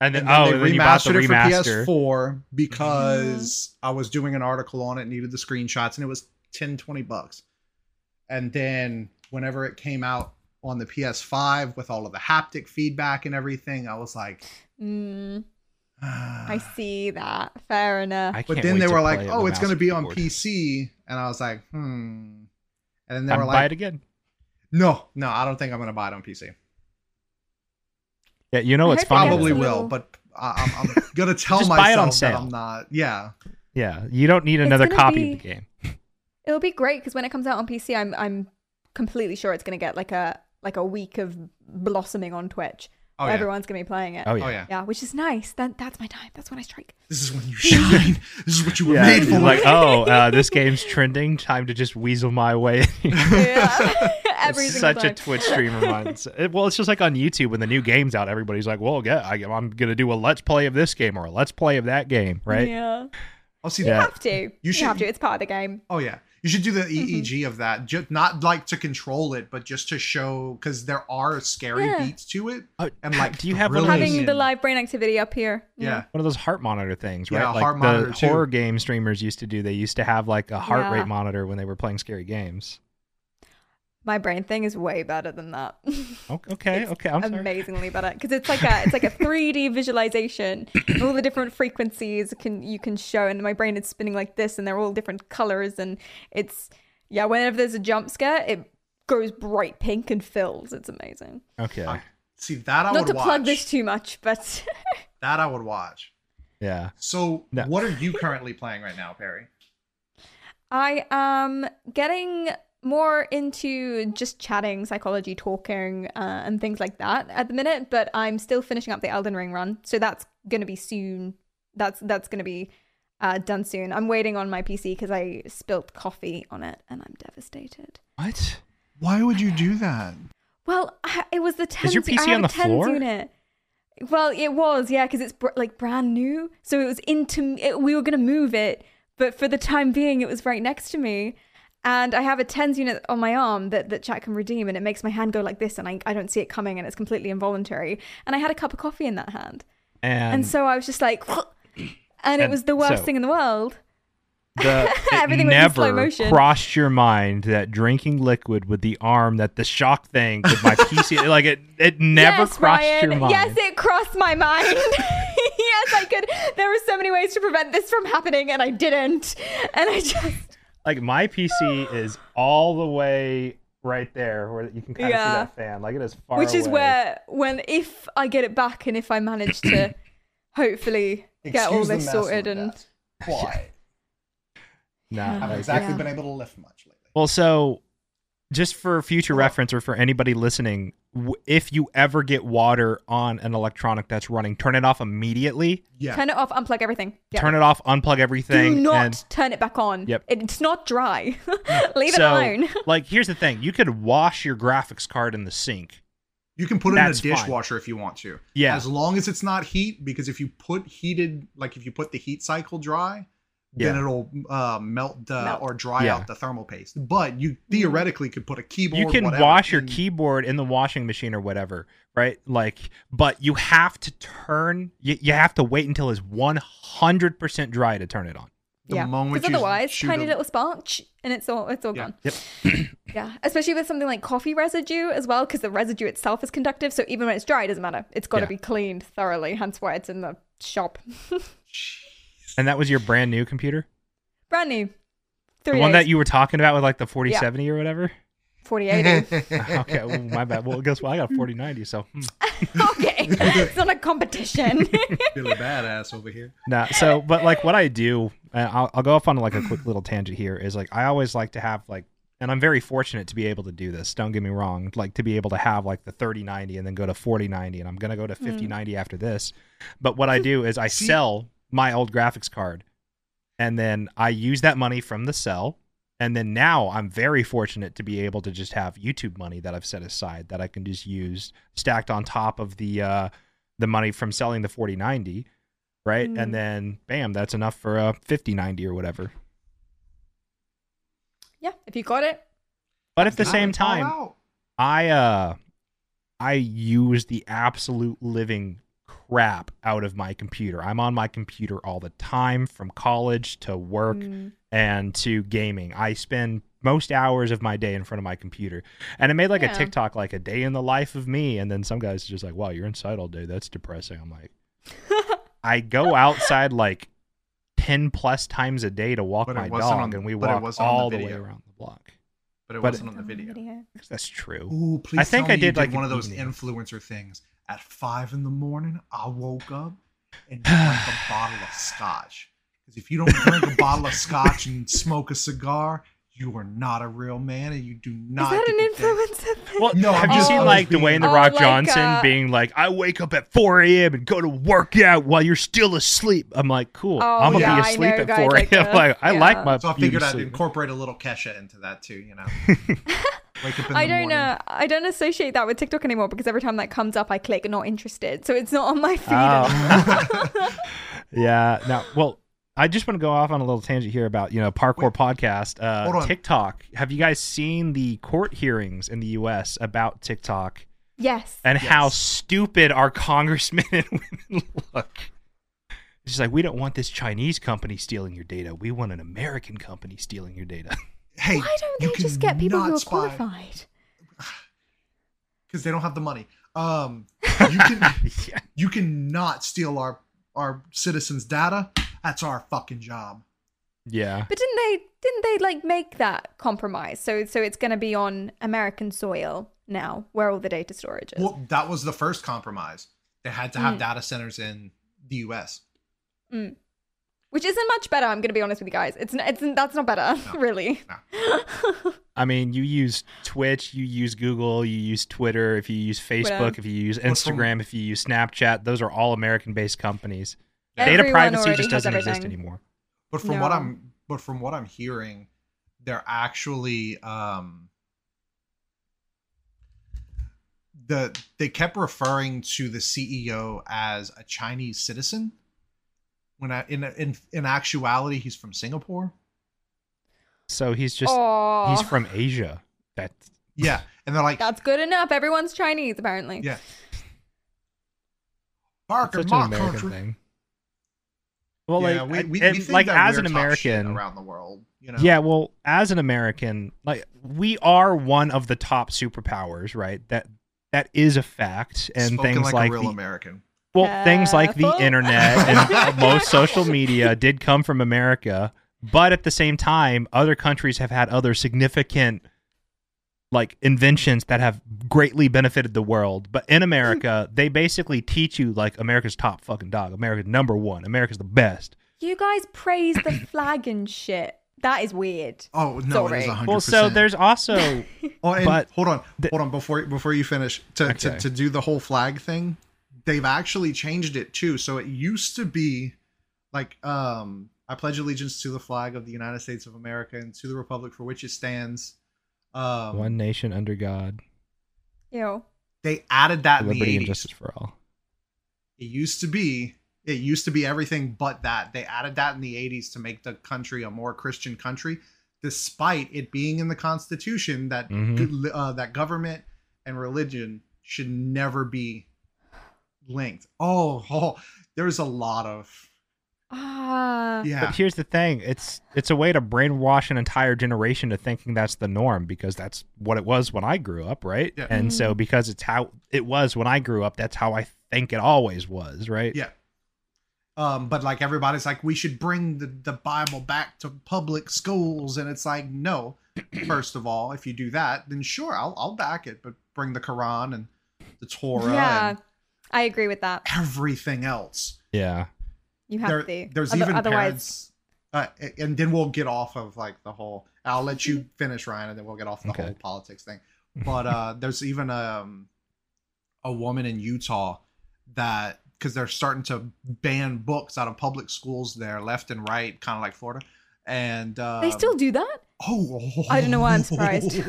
And then, and then oh, they and then you bought the remastered it remaster. for PS4 Mm-hmm. because I was doing an article on it, needed the screenshots, and it was 10, 20 bucks. And then whenever it came out on the PS5 with all of the haptic feedback and everything, I was like, Mm, "Ah." I see that. Fair enough. But then they were like, it "Oh, with it's going to be on. PC," and I was like, "Hmm." And then they I'd were buy like, it again. "No, no, I don't think I'm going to buy it on PC. Yeah, you know I what's funny? Probably a will, little- but I, I'm, I'm going to tell Just buy it on myself that sale. I'm not. Yeah, Yeah, you don't need another gonna copy of the game. It'll be great because when it comes out on PC, I'm I'm completely sure it's going to get like a like a week of blossoming on Twitch. Oh yeah. Everyone's going to be playing it. Oh yeah. Oh yeah. Yeah, which is nice. That that's my time. That's when I strike. This is when you shine. this is what you were Yeah, made for. like, oh, uh, this game's trending. Time to just weasel my way. Yeah. Every It's single such a. Twitch streamer mindset. It- well, it's just like on YouTube when the new game's out, everybody's like, "Well, yeah, I, I'm gonna do a let's play of this game or a let's play of that game, right?" Yeah. I'll see, You Yeah. have to. You, should- have to. It's part of the game. Oh yeah, you should do the Mm-hmm. EEG of that. Just not like to control it, but just to show because there are scary Yeah. beats to it. Oh, And, like, do you have one of thrilling Having the live brain activity up here. Yeah, one of those heart monitor things, right? Yeah, like heart the monitor, too. horror game streamers used to do. They used to have like a heart Yeah. rate monitor when they were playing scary games. My brain thing is way better than that. Okay, It's okay, I'm sorry. amazingly better because it's like a it's like a 3D visualization. all the different frequencies can you can show, and my brain is spinning like this, and they're all different colors, and it's yeah. Whenever there's a jump scare, it goes bright pink and fills. It's amazing. Okay, I- see that I Not would to watch. plug this too much, but that I would watch. yeah. So, No. what are you currently playing right now, Perry? I am getting more into just chatting, psychology, talking, uh, and things like that at the minute. But I'm still finishing up the Elden Ring run, so that's gonna be soon. That's that's gonna be uh, done soon. I'm waiting on my PC because I spilt coffee on it, and I'm devastated. What? Why would you do that? Well, I- it was the 10 your PC on the floor? unit. Well, it was, yeah, because it's br- like brand new. So it was into, it, we were going to move it, but for the time being, it was right next to me. And I have a tens unit on my arm that, that chat can redeem, and it makes my hand go like this, and I, I don't see it coming, and it's completely involuntary. And I had a cup of coffee in that hand. And, And so I was just like, and it was the worst so- thing in the world. the, Everything was in slow never motion. crossed your mind that drinking liquid with the arm that the shock thing with my PC like it it never yes, crossed Ryan. your mind. Yes, it crossed my mind. yes, I could. There were so many ways to prevent this from happening, and I didn't. And I just. Like my PC is all the way right there where you can kind of see Yeah. that fan. Like it is far Which is where, when, if I get it back and if I manage to hopefully get all this sorted and. why? Nah, I I haven't exactly Yeah. been able to lift much lately. Well, so just for future Hold reference or for anybody listening, w- if you ever get water on an electronic that's running, turn it off immediately. Yeah, Turn it off, unplug everything. Yeah. Turn it off, unplug everything. Do not and turn it back on. Yep. It's not dry. Leave so, it alone. like, here's the thing: you could wash your graphics card in the sink. you can put it That's in a fine. dishwasher if you want to. Yeah, as long as it's not heat because if you put heated like if you put the heat cycle dry then it'll uh, melt, the, Melt. or dry Yeah. out the thermal paste but you theoretically could put a keyboard you can whatever, wash your in- keyboard in the washing machine or whatever, right? Like, but you have to turn. You, you have to wait until it's one hundred percent dry to turn it on. The yeah, because otherwise, tiny a- little spark, ch- and it's all it's all Yeah. gone. Yep. Yeah, especially with something like coffee residue as well, because the residue itself is conductive. So even when it's dry, it doesn't matter. It's got to Yeah. be cleaned thoroughly. Hence why it's in the shop. And that was your brand new computer? Brand new. The one days. that you were talking about with like the 4070 or whatever? 4080. okay, well, my bad. Well, guess what? I got a 4090, so. hmm. okay, it's not a competition. Billy badass over here. Nah, so but like what I do, and I'll, I'll go off on like a quick little tangent here. Is like I always like to have like, and I'm very fortunate to be able to do this. Don't get me wrong, like to be able to have like the 3090 and then go to 4090, and I'm gonna go to 5090 after this. But what I do is I See- sell my old graphics card, and then I use that money from the sell. And then now I'm very fortunate to be able to just have YouTube money that I've set aside that I can just use stacked on top of the uh, the money from selling the 4090 right? Mm. And then bam, that's enough for a 5090 or whatever. yeah, if you got it, But at the same time. I uh I use the absolute living crap out of my computer. I'm on my computer all the time from college to work mm, and to gaming. I spend most hours of my day in front of my computer. And I made like Yeah. a TikTok like a day in the life of me and then some guys are just like, "Wow, you're inside all day. That's depressing." I'm like, I go outside like 10 plus times a day to walk But my dog on- and we walk wasn't the all the, way around the block. but it but wasn't on the video. That's true. Ooh, please I think tell I me you did, like, one of those evening. influencer things. At five in the morning, I woke up and drank a bottle of scotch. Because if you don't drink a bottle of scotch and smoke a cigar, you are not a real man, and you do not. is not. that an to think- influencer thing? Well, No, have you seen like being- Dwayne the Oh, Rock like, Johnson uh, being like, "I wake up at 4 a.m. and go to work out while you're still asleep"? I'm like, "Cool, Oh, I'm gonna yeah, be asleep know at 4 a.m." that. like, I Yeah. like my. So I figured I'd sleep. incorporate a little Kesha into that too. You know, wake up in I the don't morning. uh, I don't associate that with TikTok anymore because every time that comes up, I click not interested, so it's not on my feed. anymore. Oh. yeah. Now, well, I just want to go off on a little tangent here about you know parkour Wait. podcast, Hold uh, on. TikTok. Have you guys seen the court hearings in the U.S. about TikTok yes. and how stupid our congressmen and women look? It's just like we don't want this Chinese company stealing your data. We want an American company stealing your data. Hey, Why don't you they just get people who are spy- qualified? because they don't have the money. Um, you can yeah. you cannot steal our our citizens' data. That's our fucking job. Yeah. But didn't they didn't they like make that compromise? So so it's going to be on American soil now, where all the data storage is. Well, that was the first compromise. They had to have Mm. data centers in the U.S. Mm. Which isn't much better. I'm going to be honest with you guys. It's n- it's that's not better, No. really. I mean, you use Twitch, you use Google, you use Twitter, if you use Facebook, Twitter. if you use Instagram, if you use Snapchat, those are all American based companies. Yeah. Data privacy just doesn't exist anymore. But from what I'm but from what I'm hearing, they're actually um the they kept referring to the CEO as a Chinese citizen when I, in in in actuality he's from Singapore. So he's just oh, he's from Asia. That Yeah, and they're like, that's good enough. Everyone's Chinese, apparently. yeah, Mark such an American country. thing. Well, yeah, like, we, we, and, we think like as an American, around the world, you know. yeah. Well, as an American, like we are one of the top superpowers, right? That that is a fact, and Spoken things like, like, a real the American. Well, things like the internet and most social media did come from America, but at the same time, other countries have had other significant like inventions that have greatly benefited the world. But in America, they basically teach you like America's top fucking dog, America's number one, America's the best. You guys praise the flag and shit. That is weird. Oh no, it Sorry. is hundred Well, so there's also Oh, and But hold on, the- hold on before before you finish to, Okay. to to do the whole flag thing. They've actually changed it too. So it used to be like um I pledge allegiance to the flag of the United States of America and to the republic for which it stands. Um one nation under God, Ew. they added that in the liberty and justice for all. It used to be it used to be everything but that. They added that in the 80s to make the country a more Christian country despite it being in the constitution that Mhm. uh, that government and religion should never be linked. Oh, oh there's a lot of Ah. Yeah. But here's the thing: it's it's a way to brainwash an entire generation to thinking that's the norm because that's what it was when I grew up, right? Yeah. And so because it's how it was when I grew up, that's how I think it always was, right? Yeah. Um, but like everybody's like, we should bring the, the Bible back to public schools, and it's like, no. First of all, if you do that, then sure, I'll I'll back it. But bring the Quran and the Torah Yeah. and I agree with that. everything else. Yeah. You have There- to. there's Other- even otherwise. parents, uh, and then we'll get off of like the whole. I'll let you finish, Ryan, and then we'll get off the Okay. whole politics thing. But uh, there's even um, a woman in Utah that because they're starting to ban books out of public schools there, left and right, kind of like Florida, and uh, They still do that? Oh, I don't know why I'm surprised.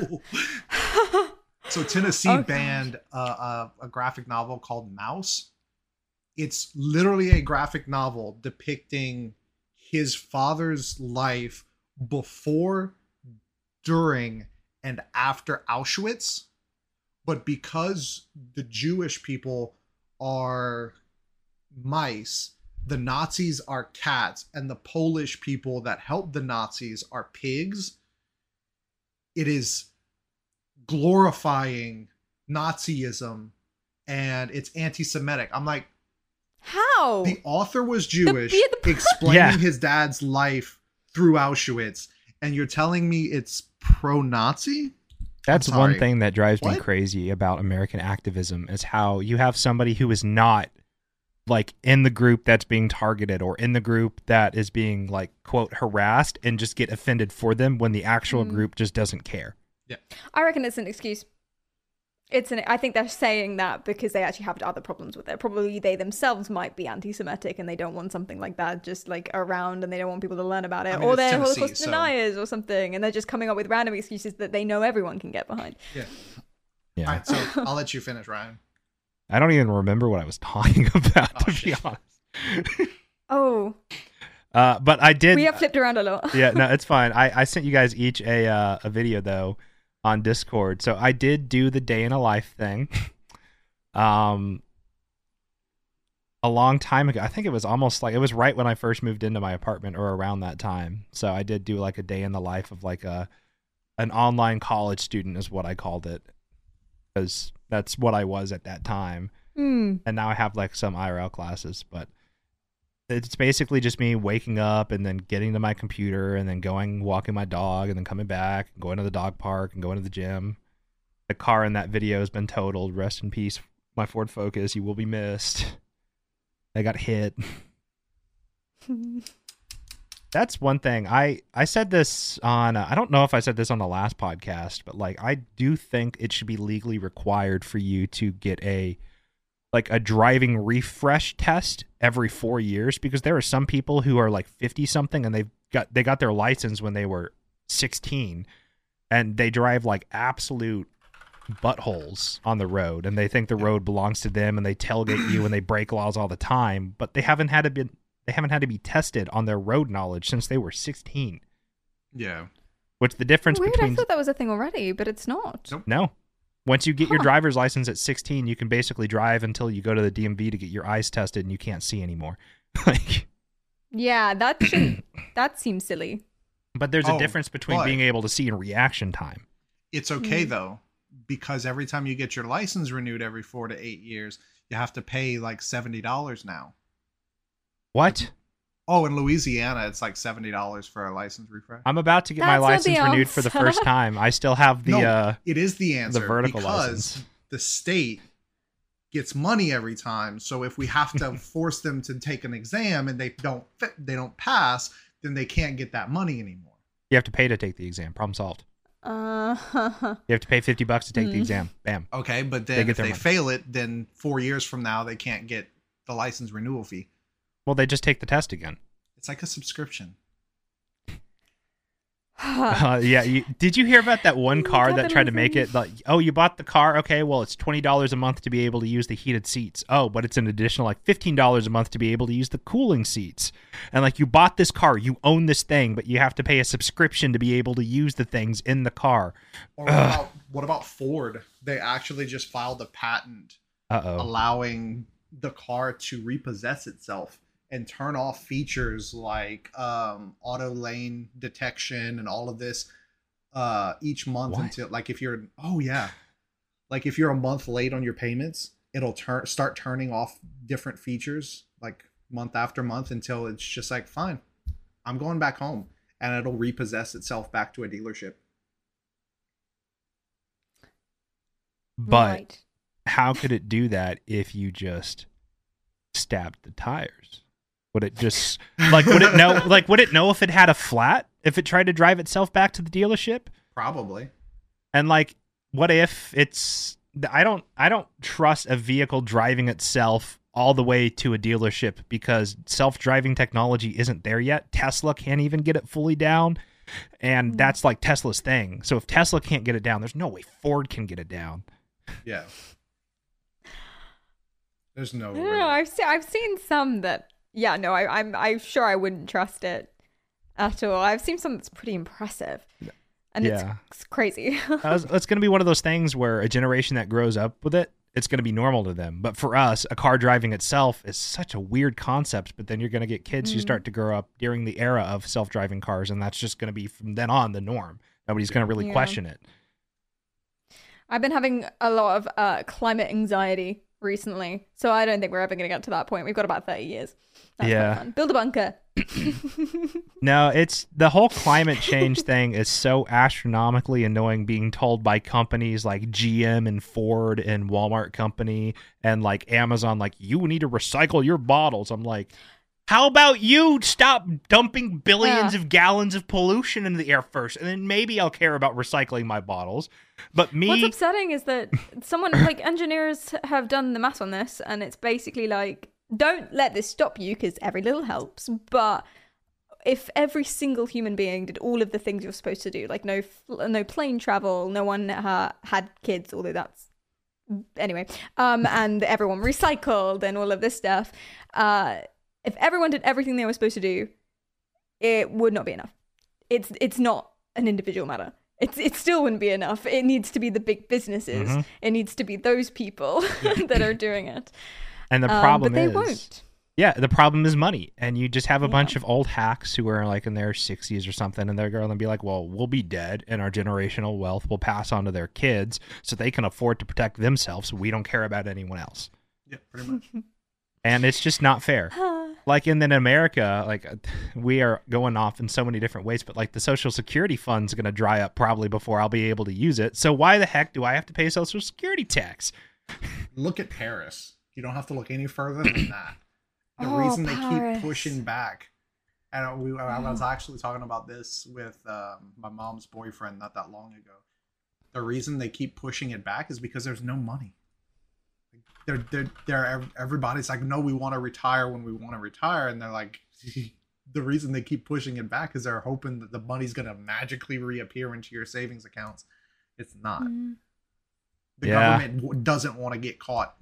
So Tennessee Oh, banned a, a, a graphic novel called Maus. It's literally a graphic novel depicting his father's life before, during, and after Auschwitz. But because the Jewish people are mice, the Nazis are cats, and the Polish people that helped the Nazis are pigs. It is glorifying Nazism and it's anti Semitic. I'm like, How? the author was Jewish, yeah, the- explaining Yeah. his dad's life through Auschwitz, and you're telling me it's pro Nazi? That's one thing that drives me crazy about American activism is how you have somebody who is not like in the group that's being targeted or in the group that is being like quote harassed and just get offended for them when the actual Mm. group just doesn't care. I reckon it's an excuse. It's an. I think they're saying that because they actually have other problems with it. Probably they themselves might be anti-Semitic and they don't want something like that just like around, and they don't want people to learn about it, I mean, or they're Tennessee, Holocaust so- deniers or something, and they're just coming up with random excuses that they know everyone can get behind. Yeah. Yeah. All right, so I'll let you finish, Ryan. I don't even remember what I was talking about Oh, to be honest. Oh, Uh, but I did we have flipped around a lot. yeah, no, it's fine. I, I sent you guys each a uh, a video though on Discord. So I did do the day in a life thing. Um a long time ago. I think it was almost like it was right when I first moved into my apartment or around that time. So I did do like a day in the life of like a an online college student is what I called it. Cuz that's what I was at that time Hmm. and now I have like some IRL classes, but it's basically just me waking up and then getting to my computer and then going walking my dog and then coming back and going to the dog park and going to the gym. The car in that video has been totaled. Rest in peace, my Ford Focus. You will be missed. I got hit. That's one thing. I I said this on uh, I don't know if I said this on the last podcast, but like I do think it should be legally required for you to get a like a driving refresh test every 4 years because there are some people who are like 50 something and they've got they got their license when they were 16 and they drive like absolute buttholes on the road and they think the road belongs to them and they tailgate you and they break laws all the time but they haven't had to be they haven't had to be tested on their road knowledge since they were 16 Yeah. which the difference Weird. between I thought that was a thing already, but it's not. Nope. no once you get your driver's license at 16 you can basically drive until you go to the DMV to get your eyes tested and you can't see anymore like Yeah, that should. that seems silly. but there's a Oh, difference between being able to see and reaction time It's okay Mm. though, because every time you get your license renewed every four to eight years, you have to pay like seventy dollars now. what Oh, in Louisiana, it's like seventy dollars for a license refresh. I'm about to get my That's not license the renewed for the first time I still have the No, uh it is the answer The vertical because license. the state gets money every time. So if we have to force them to take an exam and they don't fit, they don't pass, then they can't get that money anymore. you have to pay to take the exam problem solved Uh, you have to pay 50 bucks to take the Hmm. exam bam Okay, but then get if they money. fail it, then four years from now they can't get the license renewal fee. Well they just take the test again It's like a subscription. Uh, yeah, you, did you hear about that one car that tried to make it? Like, oh, you bought the car. Okay, well, it's twenty dollars a month to be able to use the heated seats. Oh, but it's an additional like fifteen dollars a month to be able to use the cooling seats. And like, you bought this car, you own this thing, but you have to pay a subscription to be able to use the things in the car. Or what about what about Ford? They actually just filed a patent Uh oh. allowing the car to repossess itself and turn off features like um, auto lane detection and all of this uh, each month What? until like if you're oh yeah, like if you're a month late on your payments, it'll turn start turning off different features like month after month until it's just like fine, I'm going back home, and it'll repossess itself back to a dealership. But Right. how could it do that if you just stabbed the tires? Would it just like would it know like would it know if it had a flat if it tried to drive itself back to the dealership? Probably. And like what if it's I don't I don't trust a vehicle driving itself all the way to a dealership because self-driving technology isn't there yet. Tesla can't even get it fully down. And Mm. that's like Tesla's thing. So if Tesla can't get it down, there's no way Ford can get it down. Yeah. There's no. I don't. I've seen I've seen some that yeah no I, I'm I'm sure I wouldn't trust it at all. I've seen some that's pretty impressive, and Yeah. it's, it's crazy. Uh, it's, going to be one of those things where a generation that grows up with it, it's going to be normal to them. But for us, a car driving itself is such a weird concept. But then you're going to get kids who Mm. start to grow up during the era of self driving cars, and that's just going to be from then on the norm. Nobody's going to really Yeah. question it. I've been having a lot of uh, climate anxiety recently, so I don't think we're ever going to get to that point. We've got about thirty years. That's Yeah. build a bunker. No, it's the whole climate change thing is so astronomically annoying being told by companies like GM and Ford and Walmart company and like Amazon like you need to recycle your bottles. I'm like how about you stop dumping billions Yeah. of gallons of pollution into the air first and then maybe I'll care about recycling my bottles. But me What's upsetting is that someone like engineers have done the math on this, and it's basically like, don't let this stop you because every little helps. But if every single human being did all of the things you're supposed to do, like no no plane travel, no one ha- had kids, although that's anyway, um, and everyone recycled and all of this stuff, uh, if everyone did everything they were supposed to do, it would not be enough. It's it's not an individual matter. It's it still wouldn't be enough. It needs to be the big businesses. Mhm. It needs to be those people that are doing it. and the Um, problem but they is won't. Yeah, the problem is money. And you just have a Yeah. bunch of old hacks who are like in their 60s or something, and they're going to be like, well, we'll be dead, and our generational wealth will pass on to their kids so they can afford to protect themselves. We don't care about anyone else. Yeah, pretty much. And it's just not fair. Like, and then America, like, we are going off in so many different ways, but like the Social Security fund's going to dry up probably before I'll be able to use it. So why the heck do I have to pay Social Security tax? look at Paris. You don't have to look any further than that. The Oh, reason they Paris. keep pushing back, and we, I was actually talking about this with um, my mom's boyfriend not that long ago. The reason they keep pushing it back is because there's no money. They're, they're, they're, everybody's like, no, we want to retire when we want to retire. And they're like, the reason they keep pushing it back is they're hoping that the money's going to magically reappear into your savings accounts. It's not. Mm. The Yeah. government w- doesn't want to get caught.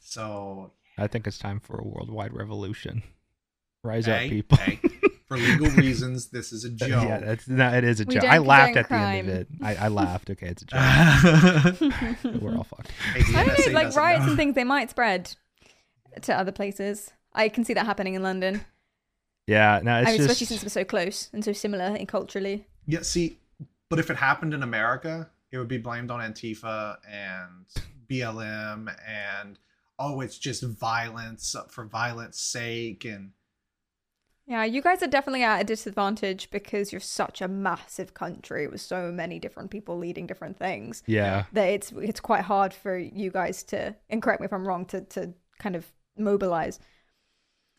So, I think it's time for a worldwide revolution. Rise hey, up, people. hey, for legal reasons, this is a joke. Yeah, that's no, it is a We joke. I laughed at condone the end of it. I, I laughed. Okay, it's a joke. We're all fucked. I don't know, like riots know. and things, they might spread to other places. I can see that happening in London. Yeah, no, it's I mean, just especially since we're so close and so similar in culturally. Yeah, see, but if it happened in America, it would be blamed on Antifa and BLM and oh, it's just violence for violence sake and Yeah, you guys are definitely at a disadvantage because you're such a massive country with so many different people leading different things yeah, that it's it's quite hard for you guys to and correct me if I'm wrong to to kind of mobilize.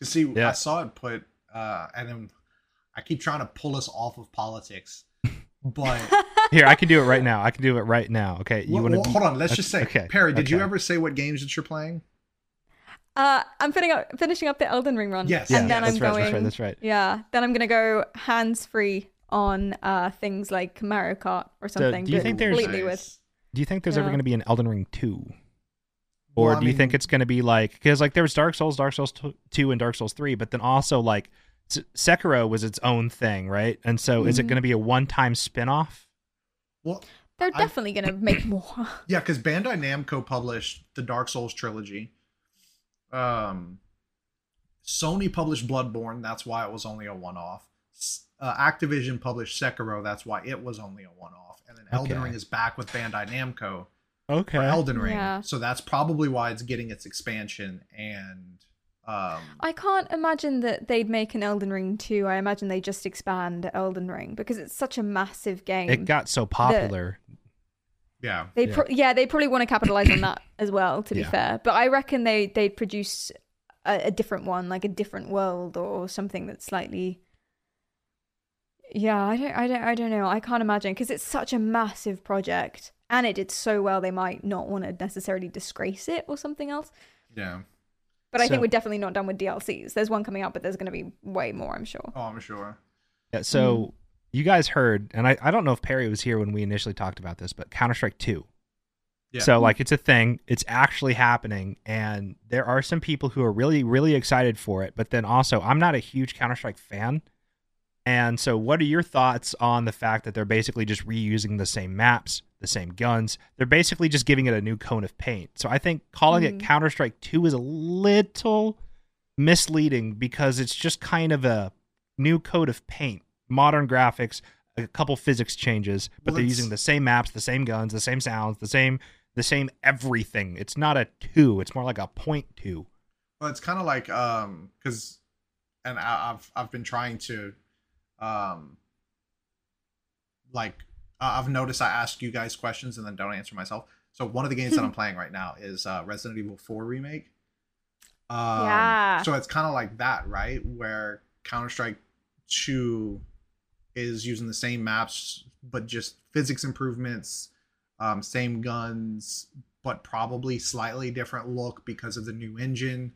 see, Yeah. I saw it put, uh, and then I keep trying to pull us off of politics, but Here, I can do it right now. I can do it right now. Okay, you Well, want well, to hold on. Let's just say, Okay, Perry, did you ever say what games that you're playing? Uh, I'm finishing up finishing up the Elden Ring run. Yes. Yeah, and then that's I'm right, going. that's right. That's right. Yeah, then I'm gonna go hands free on uh things like Mario Kart or something. do you think there's- completely with? Do you think there's ever going to be an Elden Ring two, or Well, do you think it's going to be like because like there was Dark Souls, Dark Souls two, and Dark Souls three, but then also like S- Sekiro was its own thing, right? And so is it Mhm. going to be a one time spin off? Well, They're I- definitely gonna make more. Yeah, because Bandai Namco published the Dark Souls trilogy. Um, Sony published Bloodborne, that's why it was only a one-off. Uh, Activision published Sekiro, that's why it was only a one-off. And then Elden Okay. Ring is back with Bandai Namco Okay. for Elden Ring, Yeah. so that's probably why it's getting its expansion. And um, I can't imagine that they'd make an Elden Ring 2. I imagine they just expand Elden Ring because it's such a massive game. It got so popular. Yeah, They Yeah. pro- yeah, they probably want to capitalize on that as well. To be Yeah. fair, but I reckon they they'd produce a, a different one, like a different world or something that's slightly. Yeah, I don't, I don't, I don't know. I can't imagine because it's such a massive project, and it did so well. They might not want to necessarily disgrace it or something else. yeah. But I So- think we're definitely not done with DLCs. There's one coming out, but there's going to be way more. I'm sure. Oh, I'm sure. Yeah, so mm. You guys heard, and I, I don't know if Perry was here when we initially talked about this, but Counter Strike 2. Yeah. So, like, it's a thing, it's actually happening, and there are some people who are really, really excited for it. But then also, I'm not a huge Counter Strike fan. And so, what are your thoughts on the fact that they're basically just reusing the same maps, the same guns? They're basically just giving it a new cone of paint. So, I think calling it Mhm. Counter Strike 2 is a little misleading because it's just kind of a new coat of paint, modern graphics, a couple physics changes, but Well, they're using the same maps, the same guns, the same sounds, the same the same everything. It's not a two. It's more like a point two. Well, it's kind of like um, because, and I, I've I've been trying to, um, like I- I've noticed I ask you guys questions and then don't answer myself. So one of the games that I'm playing right now is uh, Resident Evil 4 remake. Um, Yeah. So it's kind of like that, right? Where Counter Strike 2 is using the same maps, but just physics improvements, um, same guns, but probably slightly different look because of the new engine.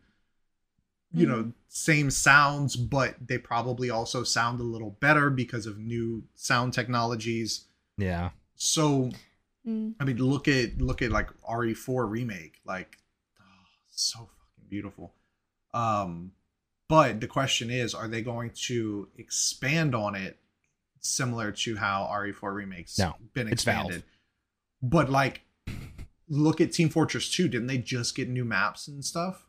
You know, same sounds, but they probably also sound a little better because of new sound technologies. Yeah. So Mm. I mean, look at look at like RE4 remake, like oh, so fucking beautiful. Um, but the question is, are they going to expand on it, similar to how RE4 remakes No, been expanded? But like, look at Team Fortress 2. Didn't they just get new maps and stuff?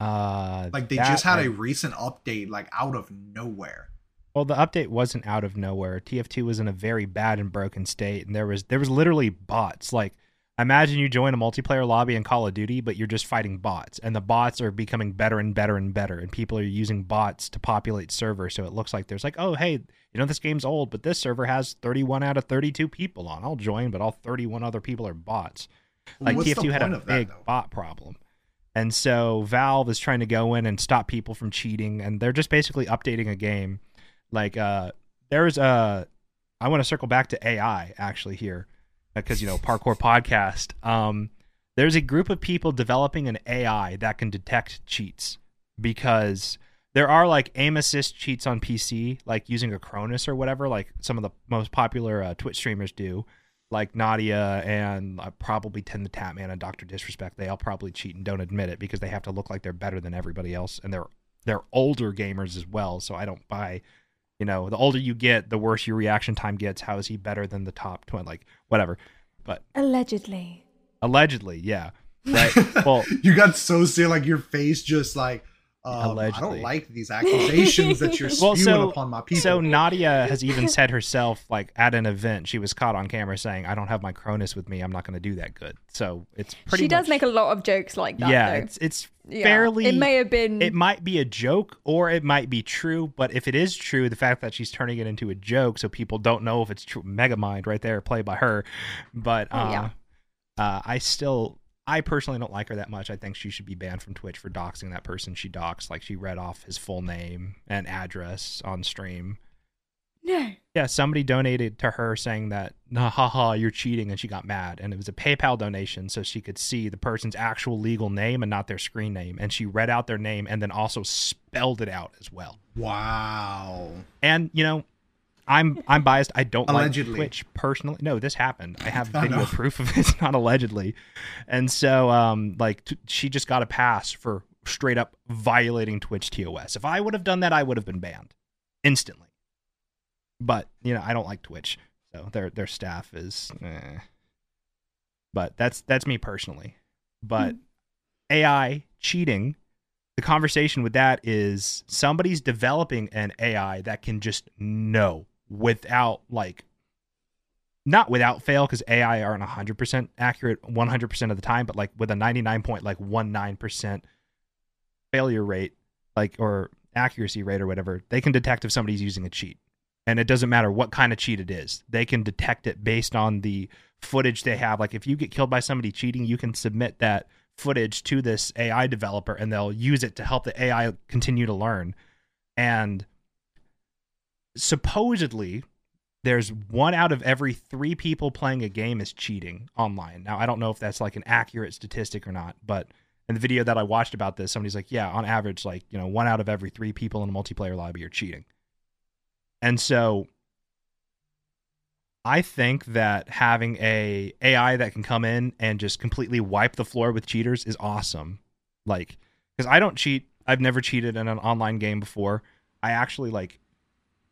Uh, Like they just had a recent update, like out of nowhere. Well, the update wasn't out of nowhere. TF2 was in a very bad and broken state, and there was there was literally bots. Like, imagine you join a multiplayer lobby in Call of Duty, but you're just fighting bots, and the bots are becoming better and better and better, and people are using bots to populate servers. So it looks like there's like, oh, hey, you know this game's old, but this server has 31 out of 32 people on. I'll join, but all 31 other people are bots. Like What's TF2 had a that, big bot problem. And so Valve is trying to go in and stop people from cheating, and they're just basically updating a game. Like uh, there's a, I want to circle back to AI actually here, because you know parkour podcast. Um, there's a group of people developing an AI that can detect cheats because there are like aim assist cheats on PC, like using a Cronus or whatever, like some of the most popular uh, Twitch streamers do like Nadia and uh, probably TimTheTatman and Doctor Disrespect, they all probably cheat and don't admit it because they have to look like they're better than everybody else, and they're they're older gamers as well. So I don't buy, you know, the older you get, the worse your reaction time gets. How is he better than the top twenty? Like whatever. But Allegedly. allegedly, yeah. Right. well, you got so sick, like your face just like. Um, I don't like these accusations that you're spewing Well, so- upon my people. So Nadia has even said herself, like at an event, she was caught on camera saying, "I don't have my Cronus with me. I'm not going to do that good." So it's pretty. she does make a lot of jokes like that. yeah, though. it's it's Yeah. fairly. It may have been. it might be a joke or it might be true but if it is true the fact that she's turning it into a joke so people don't know if it's true megamind right there played by her but Oh, uh, yeah. uh, i still i personally don't like her that much. I think she should be banned from twitch for doxing that person she doxed. Like she read off his full name and address on stream. No. yeah somebody donated to her saying that nah, haha you're cheating and she got mad. And it was a paypal donation so she could see the person's actual legal name and not their screen name. And she read out their name and then also spelled it out as well. Wow. and you know i'm i'm biased. I don't Allegedly. like twitch personally. No this happened. I have video proof of it. Not allegedly. And so um like t- she just got a pass for straight up violating twitch tos if i would have done that i would have been banned instantly. But you know i don't like twitch so their their staff is eh. but that's that's me personally. But ai cheating the conversation with that is somebody's developing an AI that can just know without like not without fail because AI aren't 100% accurate 100% of the time, but like with a 99.19% failure rate, like or accuracy rate or whatever, they can detect if somebody's using a cheat. And it doesn't matter what kind of cheat it is. They can detect it based on the footage they have. Like if you get killed by somebody cheating, you can submit that footage to this AI developer and they'll use it to help the AI continue to learn. And supposedly there's one out of every three people playing a game is cheating online. Now, I don't know if that's like an accurate statistic or not, but in the video that I watched about this, somebody's like, yeah, on average, like, you know, one out of every three people in a multiplayer lobby are cheating. And so I think that having a AI that can come in and just completely wipe the floor with cheaters is awesome. Like, because I don't cheat. I've never cheated in an online game before. I actually like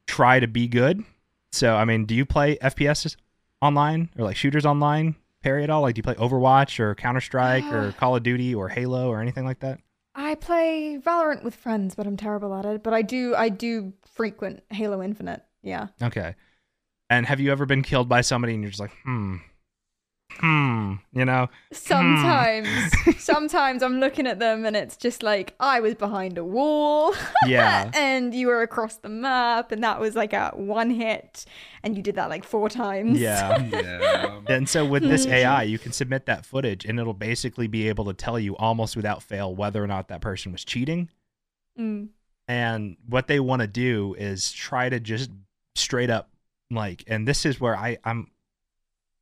try to be good. So, I mean, do you play FPS online or like shooters online, Perry, at all? Like, do you play Overwatch or Counter Strike or Call of Duty or Halo or anything like that? I play Valorant with friends, but I'm terrible at it. But I do I do frequent Halo Infinite. Yeah. Okay. And have you ever been killed by somebody and you're just like, hmm, hmm, you know? Sometimes, sometimes I'm looking at them and it's just like I was behind a wall. Yeah. and you were across the map, and that was like a one hit, and you did that like four times. Yeah. Yeah. And so with this AI, you can submit that footage and it'll basically be able to tell you almost without fail whether or not that person was cheating. Mm. And what they want to do is try to just straight up like and this is where I I'm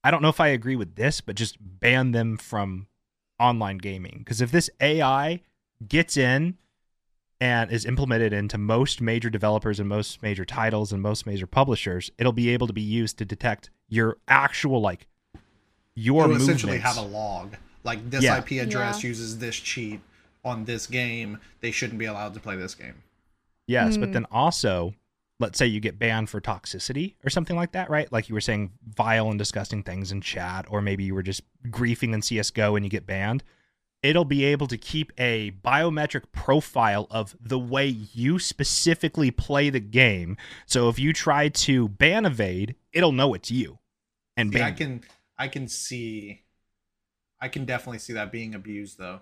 I don't know if I agree with this, but just ban them from online gaming because if this AI gets in and is implemented into most major developers and most major titles and most major publishers, it'll be able to be used to detect your actual like your You'll essentially have a log. Like this Yeah. IP address Yeah. uses this cheat on this game. They shouldn't be allowed to play this game. Yes, but Mm. then also, let's say you get banned for toxicity or something like that, right? Like you were saying vile and disgusting things in chat, or maybe you were just griefing in CSGO and you get banned. It'll be able to keep a biometric profile of the way you specifically play the game. So if you try to ban evade, it'll know it's you. And See, I can I can see I can definitely see that being abused though.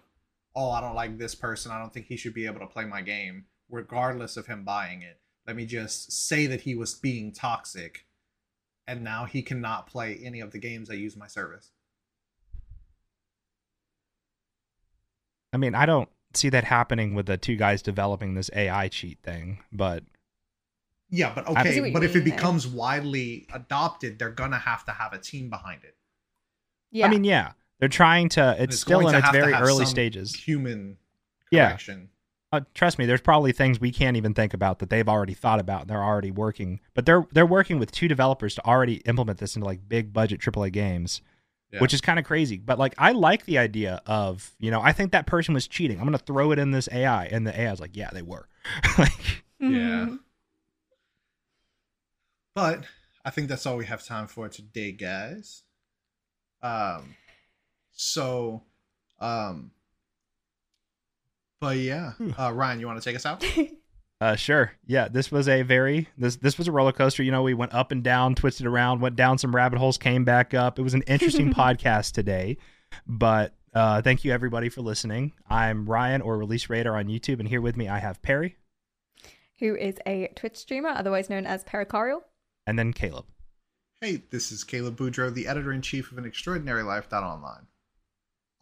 Oh, I don't like this person. I don't think he should be able to play my game, regardless of him buying it. Let me just say that he was being toxic, and now he cannot play any of the games that use my service. I mean, I don't see that happening with the two guys developing this AI cheat thing, but Yeah, but okay, but if it mean, though. becomes widely adopted, they're gonna have to have a team behind it. Yeah. I mean, yeah, they're trying to. It's, It's still in its very early stages. Human Yeah. correction. Uh, trust me, there's probably things we can't even think about that they've already thought about and they're already working. But they're they're working with two developers to already implement this into like big budget AAA games, Yeah. which is kind of crazy. But like, I like the idea of you know, I think that person was cheating. I'm gonna throw it in this AI, and the AI is like, yeah, they were. like, Yeah. Mhm. But I think that's all we have time for today, guys. Um so um but yeah. Hmm. Uh Ryan, you want to take us out? Uh, sure. Yeah, this was a very this this was a roller coaster. You know, we went up and down, twisted around, went down some rabbit holes, came back up. It was an interesting podcast today. But uh, thank you everybody for listening. I'm Ryan or Release Radar on YouTube, and here with me I have Perry Who is a Twitch streamer, otherwise known as Pericarial. and then Caleb. hey, this is Caleb Boudreau, the editor in chief of an extraordinary life.online.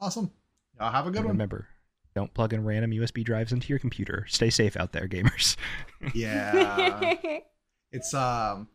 Awesome. Y'all have a good And one. remember, don't plug in random USB drives into your computer. Stay safe out there, gamers. Yeah. it's um